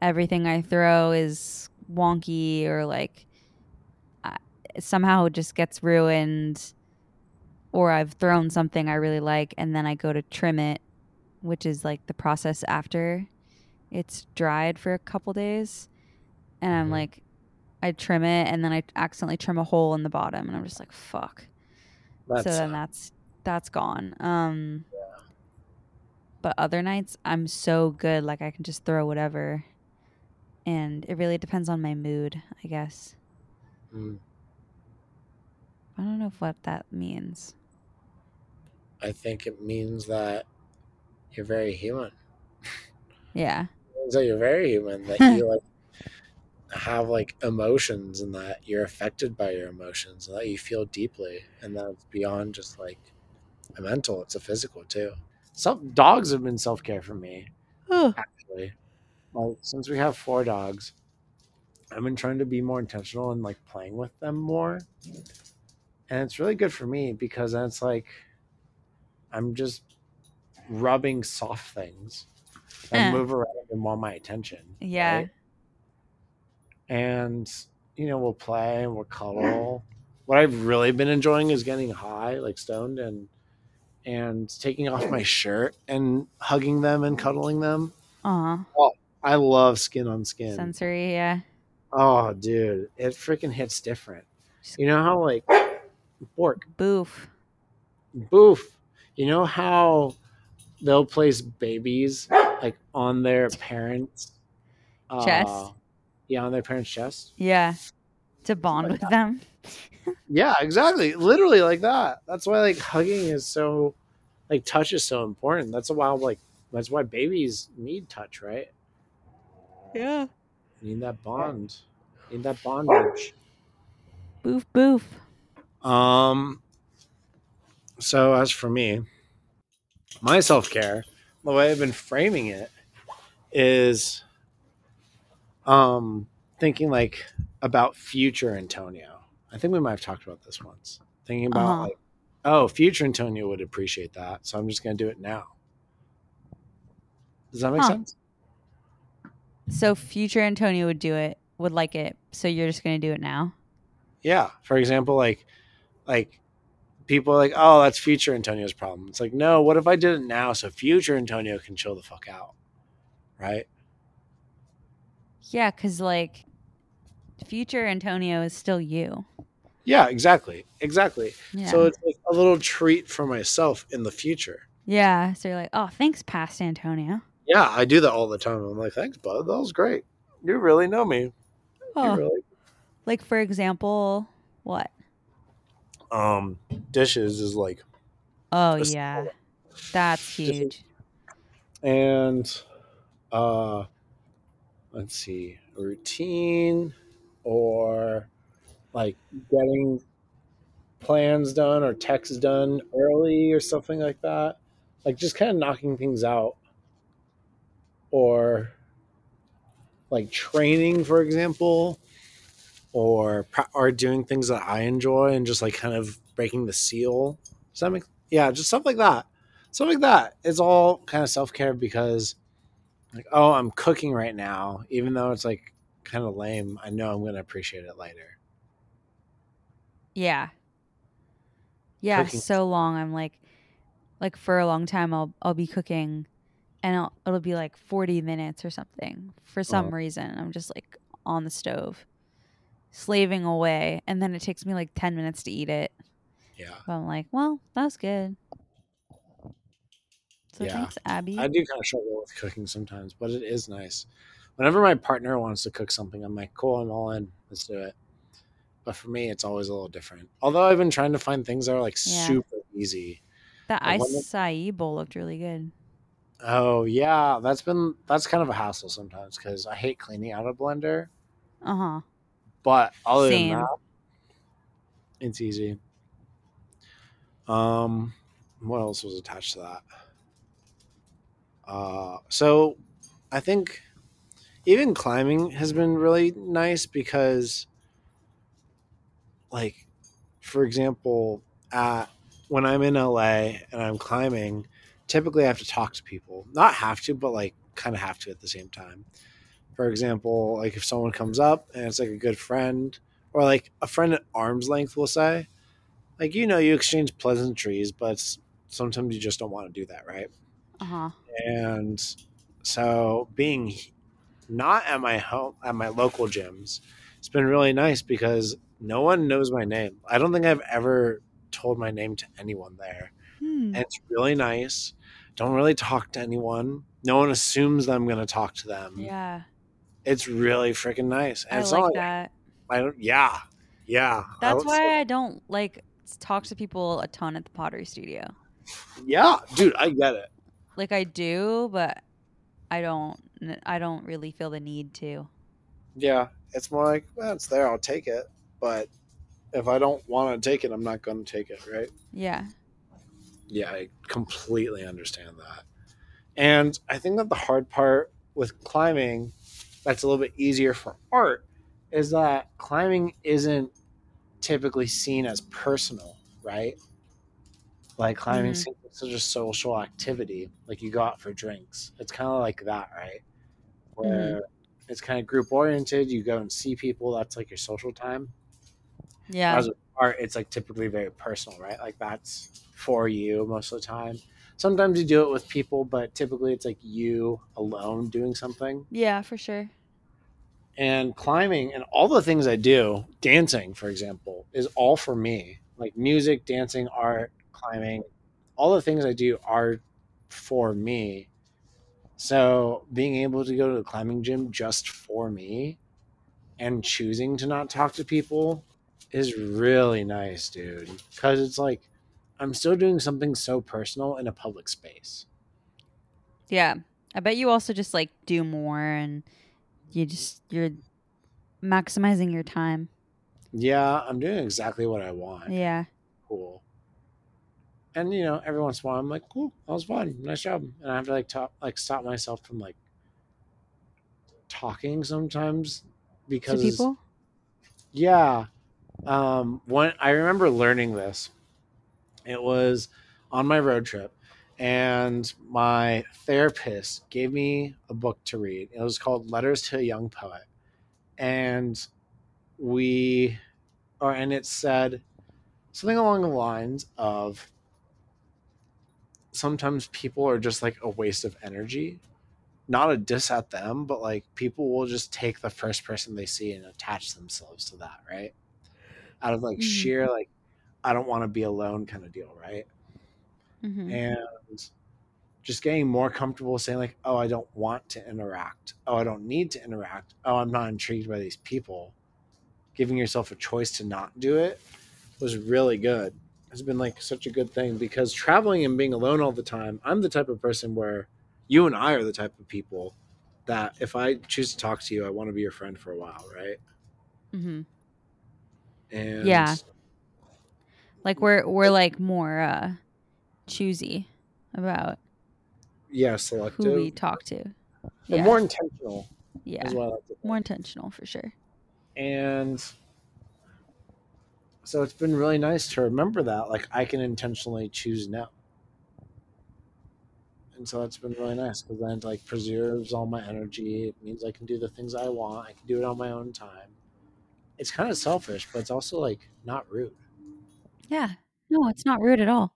Everything I throw is wonky or like somehow it just gets ruined. Or I've thrown something I really like and then I go to trim it, which is like the process after it's dried for a couple days. And I'm Mhm. like, I trim it and then I accidentally trim a hole in the bottom and I'm just like, fuck That's so then that's that's gone um but other nights i'm so good like i can just throw whatever and it really depends on my mood i guess Mm, i don't know if what that means I think it means that you're very human. yeah It means that you're very human. That you like have like emotions and that you're affected by your emotions and that you feel deeply and that it's beyond just like a mental. It's a physical too. Some dogs have been self care for me. actually. Like since we have four dogs, I've been trying to be more intentional and like playing with them more. And it's really good for me because then it's like I'm just rubbing soft things and Eh. move around and want my attention. Yeah. right? And you know, we'll play and we'll cuddle. What I've really been enjoying is getting high, like stoned, and and taking off my shirt and hugging them and cuddling them. Aw. I love skin on skin. Sensory, yeah. Oh, dude, it freaking hits different. You know how like Bork, Boof. boof. You know how they'll place babies like on their parents' uh, Chest? Yeah, on their parents' chest. Yeah. To bond Like with them. Yeah, exactly. Literally like that. That's why like hugging is so like touch is so important. That's why like that's why babies need touch, right? Yeah. Need that bond. Need that bondage. Boof boof. Um so as for me, my self-care, the way I've been framing it is um thinking like about future Antonio. I think we might have talked about this once. Thinking about Uh-huh. like oh, future Antonio would appreciate that, so I'm just going to do it now. Does that make Huh. sense? So future Antonio would do it, would like it. So you're just gonna do it now? Yeah. For example, like like people are like, "Oh, that's future Antonio's problem." It's like, "No, what if I did it now so future Antonio can chill the fuck out?" Right? Yeah, because like future Antonio is still you. Yeah, exactly. Exactly. Yeah. So it's like a little treat for myself in the future. yeah. So you're like, oh, thanks, past Antonio. Yeah, I do that all the time. I'm like, "Thanks, bud. That was great. You really know me. You Oh, really like for example, what? Um dishes is like Oh yeah, that's huge. and uh let's see routine or like getting plans done or texts done early or something like that. Like just kind of knocking things out. Or like training for example or or doing things that i enjoy and just like kind of breaking the seal does that make yeah just stuff like that stuff like that it's all kind of self-care because like oh i'm cooking right now even though it's like kind of lame i know i'm gonna appreciate it later Yeah. Yeah, Cooking. so long. I'm like, like for a long time, I'll I'll be cooking, and I'll, it'll be like 40 minutes or something for some Uh-huh. reason. I'm just like on the stove, slaving away, and then it takes me like 10 minutes to eat it. yeah But I'm like, well, that was good. So Yeah. thanks, Abbie. i do kind of struggle with cooking sometimes but it is nice whenever my partner wants to cook something i'm like cool i'm all in let's do it but for me it's always a little different although i've been trying to find things that are like Yeah. super easy The wonder- acai bowl looked really good. oh yeah that's been that's kind of a hassle sometimes because i hate cleaning out a blender Uh huh. But other Same. than that, it's easy. Um, what else was attached to that? Uh, so I think even climbing has been really nice because, like, for example, at when I'm in LA and I'm climbing, typically I have to talk to people. Not have to, but like kind of have to at the same time. For example, like if someone comes up and it's like a good friend or like a friend at arm's length, we'll say, like, you know, you exchange pleasantries, but sometimes you just don't want to do that, right? Uh huh. And so being not at my home, at my local gyms, it's been really nice because no one knows my name. I don't think I've ever told my name to anyone there. Hmm. And it's really nice. Don't really talk to anyone. No one assumes that I'm going to talk to them. Yeah, It's really freaking nice. And I it's like that. I don't. Yeah, yeah. I That's say- why I don't like talk to people a ton at the pottery studio. Yeah, dude, I get it. Like I do, but I don't. I don't really feel the need to. Yeah, it's more like well, it's there. I'll take it. But if I don't want to take it, I'm not going to take it. Right? Yeah. Yeah, I completely understand that. And I think that the hard part with climbing, that's a little bit easier for art, is that climbing isn't typically seen as personal, right? Like climbing Mhm. seems such a social activity. Like you go out for drinks. It's kind of like that, right? Where it's kind of group oriented. You go and see people. That's like your social time. Yeah. As with art, it's like typically very personal, right? Like that's for you most of the time. Sometimes you do it with people, but typically it's like you alone doing something. Yeah, for sure. And climbing and all the things I do, dancing, for example, is all for me. Like music, dancing, art, climbing, all the things I do are for me. So being able to go to the climbing gym just for me and choosing to not talk to people is really nice, dude. Because it's like I'm still doing something so personal in a public space. Yeah. I bet you also just like do more and you just you're maximizing your time. Yeah, I'm doing exactly what I want. Yeah. Cool. And you know, every once in a while, I'm like, "Cool, that was fun, nice job," and I have to like talk, like stop myself from like talking sometimes To because people? Yeah. Um, when I remember learning this, it was on my road trip, and my therapist gave me a book to read. It was called Letters to a Young Poet. And we, or, and it said something along the lines of sometimes people are just like a waste of energy. Not a diss at them, but like people will just take the first person they see and attach themselves to that, right? Out of like Mhm. sheer like I don't want to be alone kind of deal, right? hmm And just getting more comfortable saying like, "Oh, I don't want to interact. Oh, I don't need to interact. Oh, I'm not intrigued by these people." Giving yourself a choice to not do it was really good. It's been like such a good thing because traveling and being alone all the time, I'm the type of person where you and I are the type of people that if I choose to talk to you, I want to be your friend for a while, right? Mm-hmm. And Yeah. Like we're we're like more uh choosy about yeah, who we talk to. Yeah. more intentional yeah. well. More intentional for sure. and so it's been really nice to remember that like i can intentionally choose now. and so that's been really nice because then it like preserves all my energy it means i can do the things i want i can do it on my own time it's kind of selfish but it's also like not rude Yeah. No, it's not rude at all.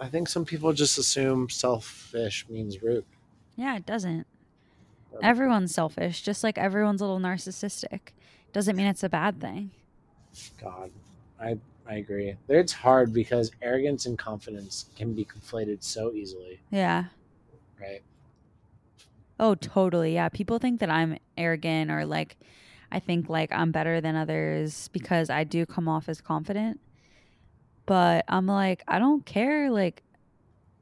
i think some people just assume selfish means rude Yeah, it doesn't. Yeah. Everyone's selfish, just like everyone's a little narcissistic. Doesn't mean it's a bad thing. god i i agree it's hard because arrogance and confidence can be conflated so easily Yeah. right Oh, totally. Yeah. People think that I'm arrogant or like I think like I'm better than others because I do come off as confident. But I'm like, I don't care. Like,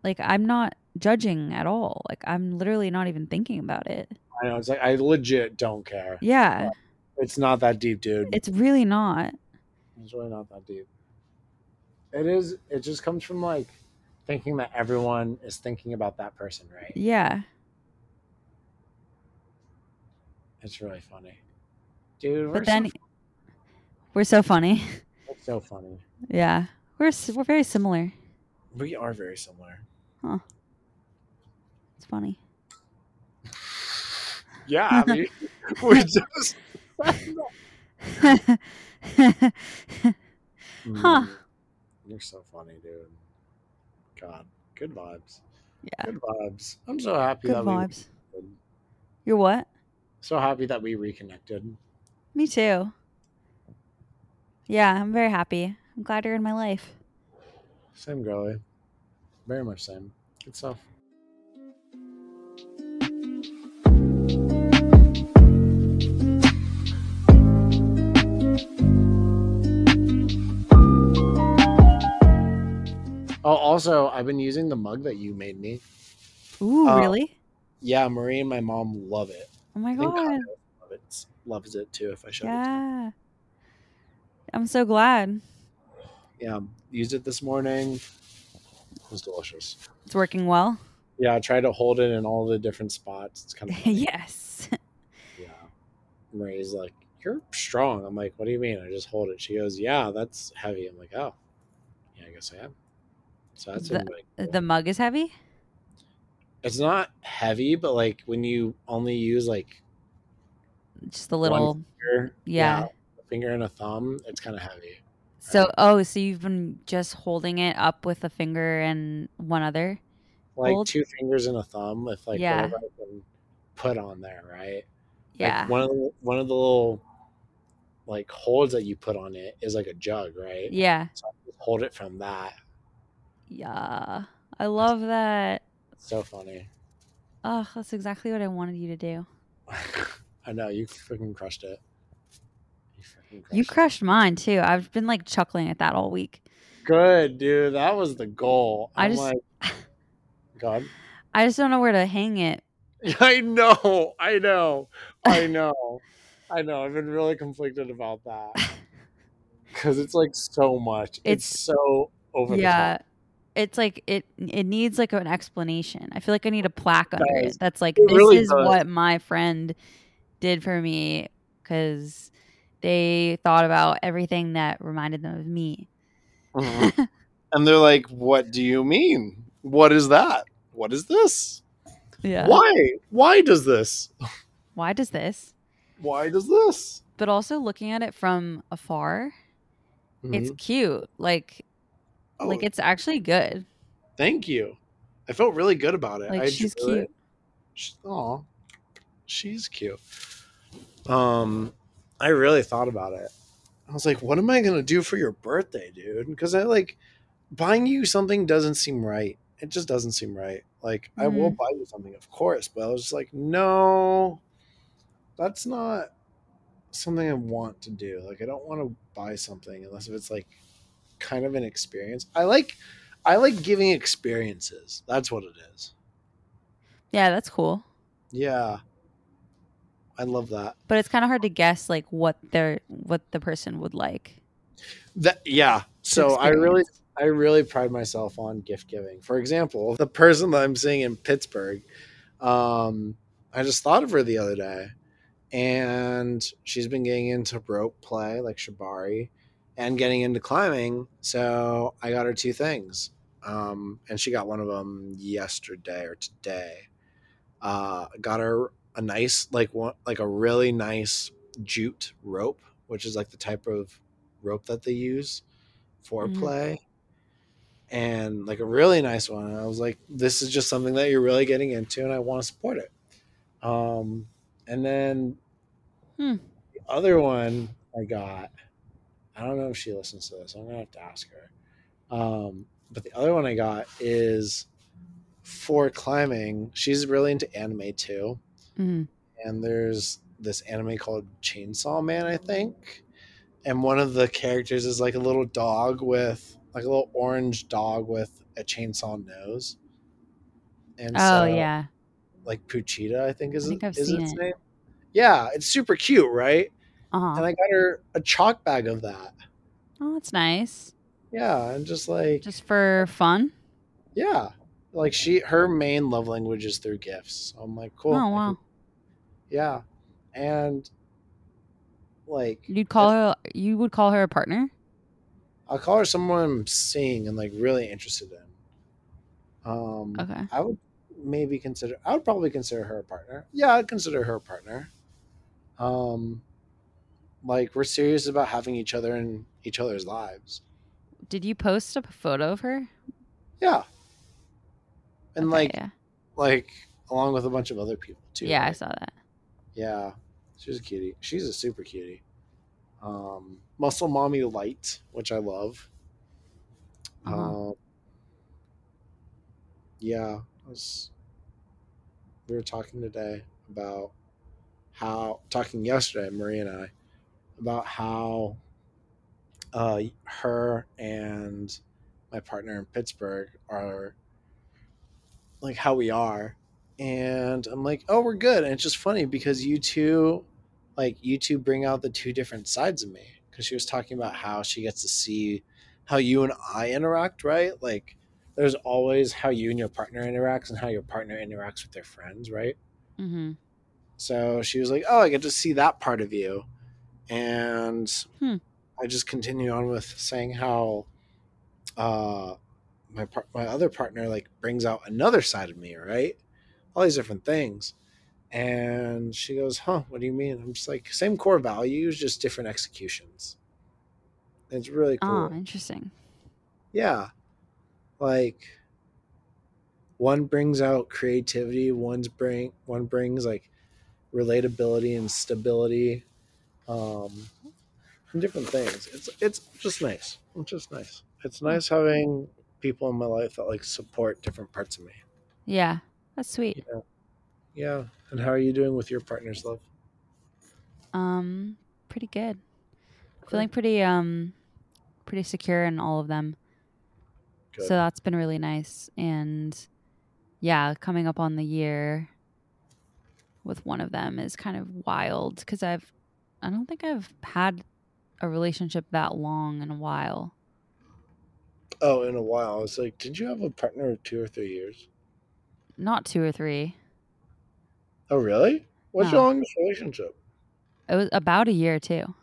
like I'm not judging at all. Like I'm literally not even thinking about it. i know it's like i legit don't care Yeah. It's not that deep, dude. It's really not. It's really not that deep. It is. It just comes from like thinking that everyone is thinking about that person, right? Yeah. It's really funny, dude. We're But then so, we're so funny. it's so funny. yeah. We're we're very similar. We are very similar. Huh. It's funny. Yeah, I mean, we just. Huh. Mm, You're so funny, dude. God, good vibes. yeah. Good vibes. I'm so happy Good that vibes. we. You're what? So happy that we reconnected. Me too. Yeah, I'm very happy. I'm glad you're in my life. Same girly. Very much same. Good stuff. Oh, also, I've been using the mug that you made me. Ooh, Uh, really? Yeah, Marie and my mom love it. Oh my god. Love it, loves it too. If I showed it. Yeah. I'm so glad. Yeah, used it this morning. It was delicious. It's working well. Yeah, I tried to hold it in all the different spots. It's kind of yes. yeah. Marie's like, you're strong. I'm like, what do you mean? I just hold it. She goes, yeah, that's heavy. I'm like, oh, yeah, I guess I am. So that's The- cool. The mug is heavy. it's not heavy, but like when you only use like Just a little. finger, Yeah. a finger and a thumb, it's kind of heavy. So oh, so you've been just holding it up with a finger and one other. Like Hold- two fingers and a thumb with like Yeah. whatever I can put on there, right? Yeah. Like one of the one of the little like holds that you put on it is like a jug, right? yeah. So I just hold it from that. Yeah. I love that. It's so funny. Oh, that's exactly what I wanted you to do. I know you freaking crushed it. You crushed it. mine too. I've been like chuckling at that all week. Good, dude. That was the goal. I I'm just- like, God. I just don't know where to hang it. I know. I know. I know. I know. I've been really conflicted about that because it's like so much. It's, It's- so over yeah. the top. It's like it it needs like an explanation. I feel like I need a plaque under it that's like It this really is does. what my friend did for me cuz they thought about everything that reminded them of me. Mhm. and they're like, "What do you mean? What is that? What is this? Yeah. Why? Why does this? Why does this? Why does this?" But also looking at it from afar, it's Mhm. cute. Like Oh, like it's actually good. thank you. I felt really good about it. Like I she's cute. it. Oh, she's cute. Um, I really thought about it. I was like, "What am I gonna do for your birthday, dude?" Because I like buying you something doesn't seem right. It just doesn't seem right. Like I will Mm-hmm. buy you something, of course, but I was just like, "No, that's not something I want to do. Like I don't want to buy something unless if it's like kind of an experience. I like." I like giving experiences. That's what it is. Yeah, that's cool. Yeah. I love that. But it's kind of hard to guess like what their what the person would like. That yeah. So I really I really pride myself on gift giving. For example, the person that I'm seeing in Pittsburgh, um, I just thought of her the other day. And she's been getting into rope play like Shibari and getting into climbing. So I got her two things. Um, and she got one of them yesterday or today. Uh, got her a nice like one like a really nice jute rope, which is like the type of rope that they use for Mhm. play. And like a really nice one. And I was like, this is just something that you're really getting into and I want to support it. Um and then Hmm. the other one I got, I don't know if she listens to this. I'm gonna have to ask her. Um, but the other one I got is for climbing. She's really into anime too Mhm. and there's this anime called Chainsaw Man, I think. And one of the characters is like a little dog with like a little orange dog with a chainsaw nose. And Oh so, yeah. like Pochita, I think is I think I've is its it. name. Yeah, it's super cute, right? Uh-huh. And I got her a chalk bag of that. oh, that's nice. Yeah, and just like Just for fun. yeah, like she her main love language is through gifts. So I'm like, cool. Oh wow. Yeah, and like You'd call her you would call her a partner? I'll call her someone I'm seeing and like really interested in. Um, Okay. I would maybe consider. I would probably consider her a partner. Yeah, I'd consider her a partner. Um, like we're serious about having each other in each other's lives. Did you post a photo of her? Yeah, and Okay, like yeah. like along with a bunch of other people too. Yeah, I saw that. Yeah, she's a cutie. She's a super cutie. Um, Muscle Mommy Light, which I love. Uh-huh. Um, yeah, was, we were talking today about how, talking yesterday, Marie and I, about how uh, her and my partner in Pittsburgh are like how we are. And I'm like, oh, we're good. And it's just funny because you two, like, you two bring out the two different sides of me. Because she was talking about how she gets to see how you and I interact, right? Like, there's always how you and your partner interacts and how your partner interacts with their friends, right? Mm-hmm. So she was like, "Oh, I get to see that part of you," and Hmm. I just continue on with saying how uh, my par- my other partner like brings out another side of me, right? All these different things, and she goes, "Huh? What do you mean?" I'm just like, "Same core values, just different executions." It's really cool. Oh, interesting. Yeah. Like one brings out creativity, one's bring one brings like relatability and stability. Um and different things. It's it's just nice. It's just nice. It's nice having people in my life that like support different parts of me. Yeah, that's sweet. Yeah. Yeah. And how are you doing with your partner's love? Um, pretty good. Feeling pretty um, pretty secure in all of them. Good. So that's been really nice. And yeah, coming up on the year with one of them is kind of wild because I've, I don't think I've had a relationship that long in a while. oh, in a while. I was like, did you have a partner of two or three years? Not two or three. Oh really? What's No. your longest relationship? It was about a year too.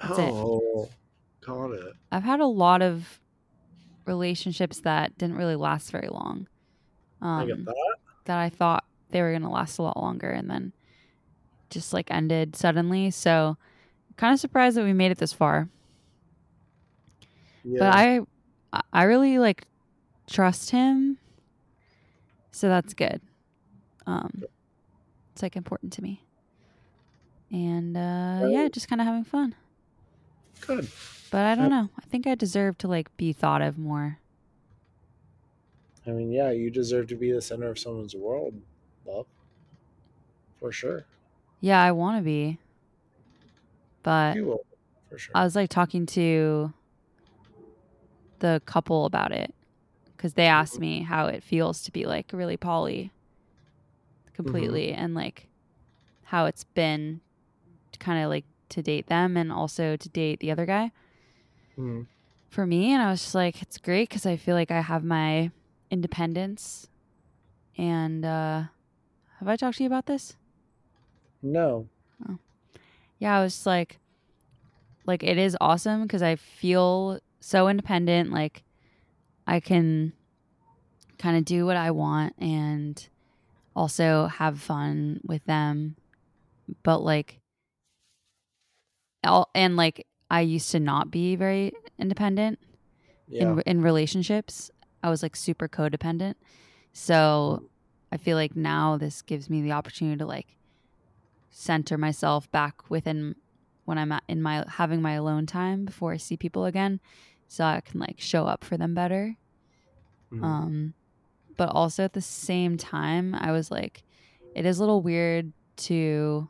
That's it. oh, got it. I've had a lot of relationships that didn't really last very long. Um, I get that. that I thought they were going to last a lot longer and then just like ended suddenly. So kind of surprised that we made it this far. Yeah. But I I really like trust him. So that's good. Um it's like important to me. And uh yeah, just kind of having fun. Good. But I don't know. I think I deserve to like be thought of more. I mean, yeah, you deserve to be the center of someone's world, love. For sure. Yeah, I want to be. But You will. For sure. I was like talking to the couple about it because they asked me how it feels to be like really poly completely and like how it's been kind of like to date them and also to date the other guy Mhm. for me. And I was just like, it's great because I feel like I have my independence. And uh, have I talked to you about this? No. yeah, I was just like, like it is awesome because I feel so independent. Like I can kind of do what I want and also have fun with them. But like, all, and like I used to not be very independent Yeah. in in relationships. I was like super codependent. So I feel like now this gives me the opportunity to like center myself back within when I'm at, in my having my alone time before I see people again so I can like show up for them better. Mhm. Um but also at the same time I was like it is a little weird to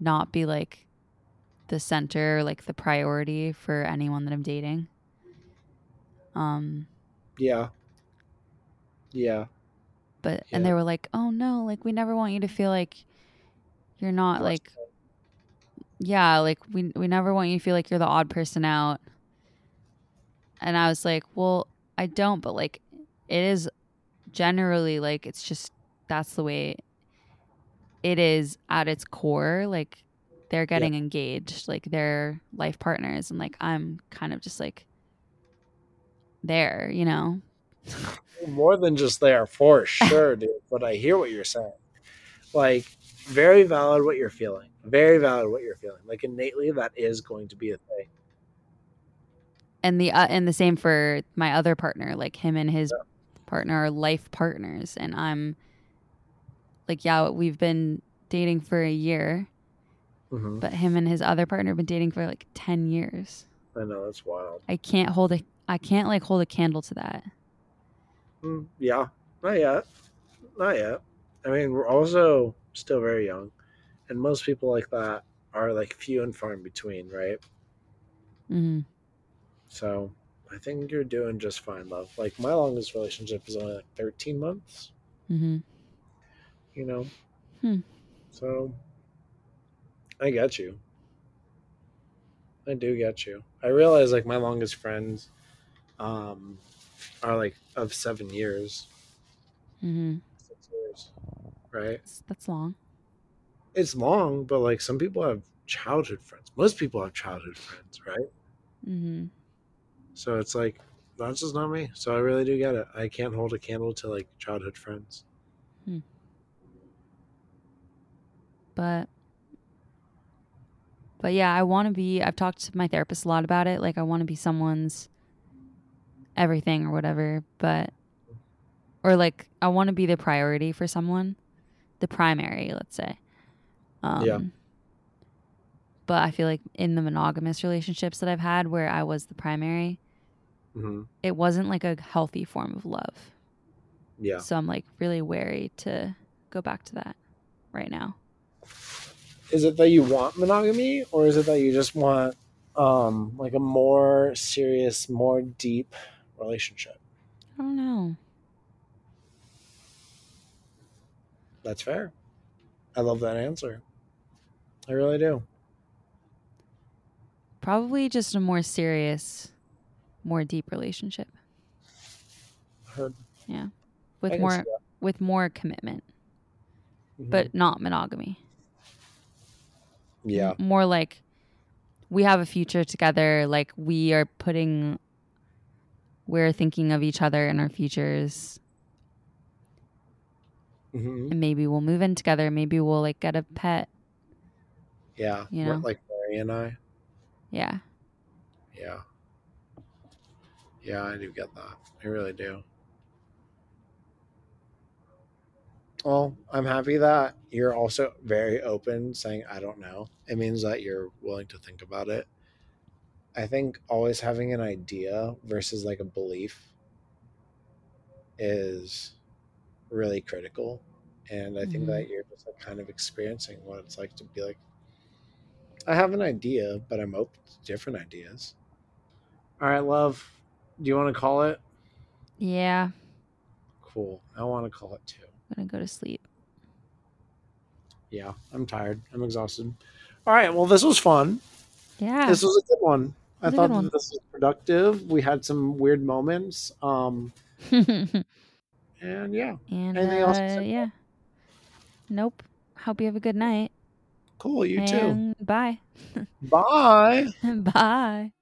not be like the center, like the priority for anyone that I'm dating. Um yeah. Yeah. but Yeah. and they were like, "Oh no, like we never want you to feel like you're not like yeah, like we we never want you to feel like you're the odd person out." And I was like, "Well, I don't, but like it is generally like it's just that's the way it is at its core, like they're getting engaged, like they're life partners and like I'm kind of just like there, you know. More than just there, for sure, dude. But I hear what you're saying. Like, very valid what you're feeling. Very valid what you're feeling. Like innately, that is going to be a thing. And the uh, and the same for my other partner like him and his partner are life partners and i'm like yeah we've been dating for a year hmm but him and his other partner have been dating for like 10 years I know that's wild. i can't hold a i can't like hold a candle to that Mm, yeah, not yet. Not yet. I mean, we're also still very young, and most people like that are like few and far in between, right? Mm hmm So I think you're doing just fine, love. Like my longest relationship is only like 13 months, hmm you know. Hmm. So I get you. I do get you. I realize like my longest friends um are like of seven years, hmm six years, right? that's, that's long it's long, but like some people have childhood friends. Most people have childhood friends, right? Mm-hmm. So it's like that's just not me. So I really do get it. I can't hold a candle to like childhood friends. But but yeah, I want to be. I've talked to my therapist a lot about it. Like I want to be someone's everything or whatever. But or like I want to be the priority for someone, the primary, let's say. Um, Yeah. But I feel like in the monogamous relationships that I've had, where I was the primary, hmm it wasn't like a healthy form of love. Yeah. So I'm like really wary to go back to that right now. Is it that you want monogamy, or is it that you just want um like a more serious, more deep relationship? I don't know. That's fair. I love that answer. I really do. Probably just a more serious, more deep relationship Heard. I with more with more commitment, Mhm. but not monogamy. yeah, more like we have a future together. Like we are putting, we're thinking of each other and our futures, hmm and maybe we'll move in together. Maybe we'll like get a pet. yeah. You know? Like Mary and I. Yeah. Yeah. Yeah, I do get that. I really do. Well, I'm happy that you're also very open saying, I don't know. It means that you're willing to think about it. I think always having an idea versus like a belief is really critical. And I think Mhm. that you're just like kind of experiencing what it's like to be like, I have an idea, but I'm open to different ideas. All right, love. Do you want to call it? Yeah. Cool. I want to call it too. I'm gonna go to sleep. Yeah, I'm tired. I'm exhausted. All right. Well, this was fun. Yeah. This was a good one. I thought one. this was productive. We had some weird moments. Um, and and yeah, uh, Anything else yeah. Nope. Hope you have a good night. cool. You too. Bye. Bye. Bye.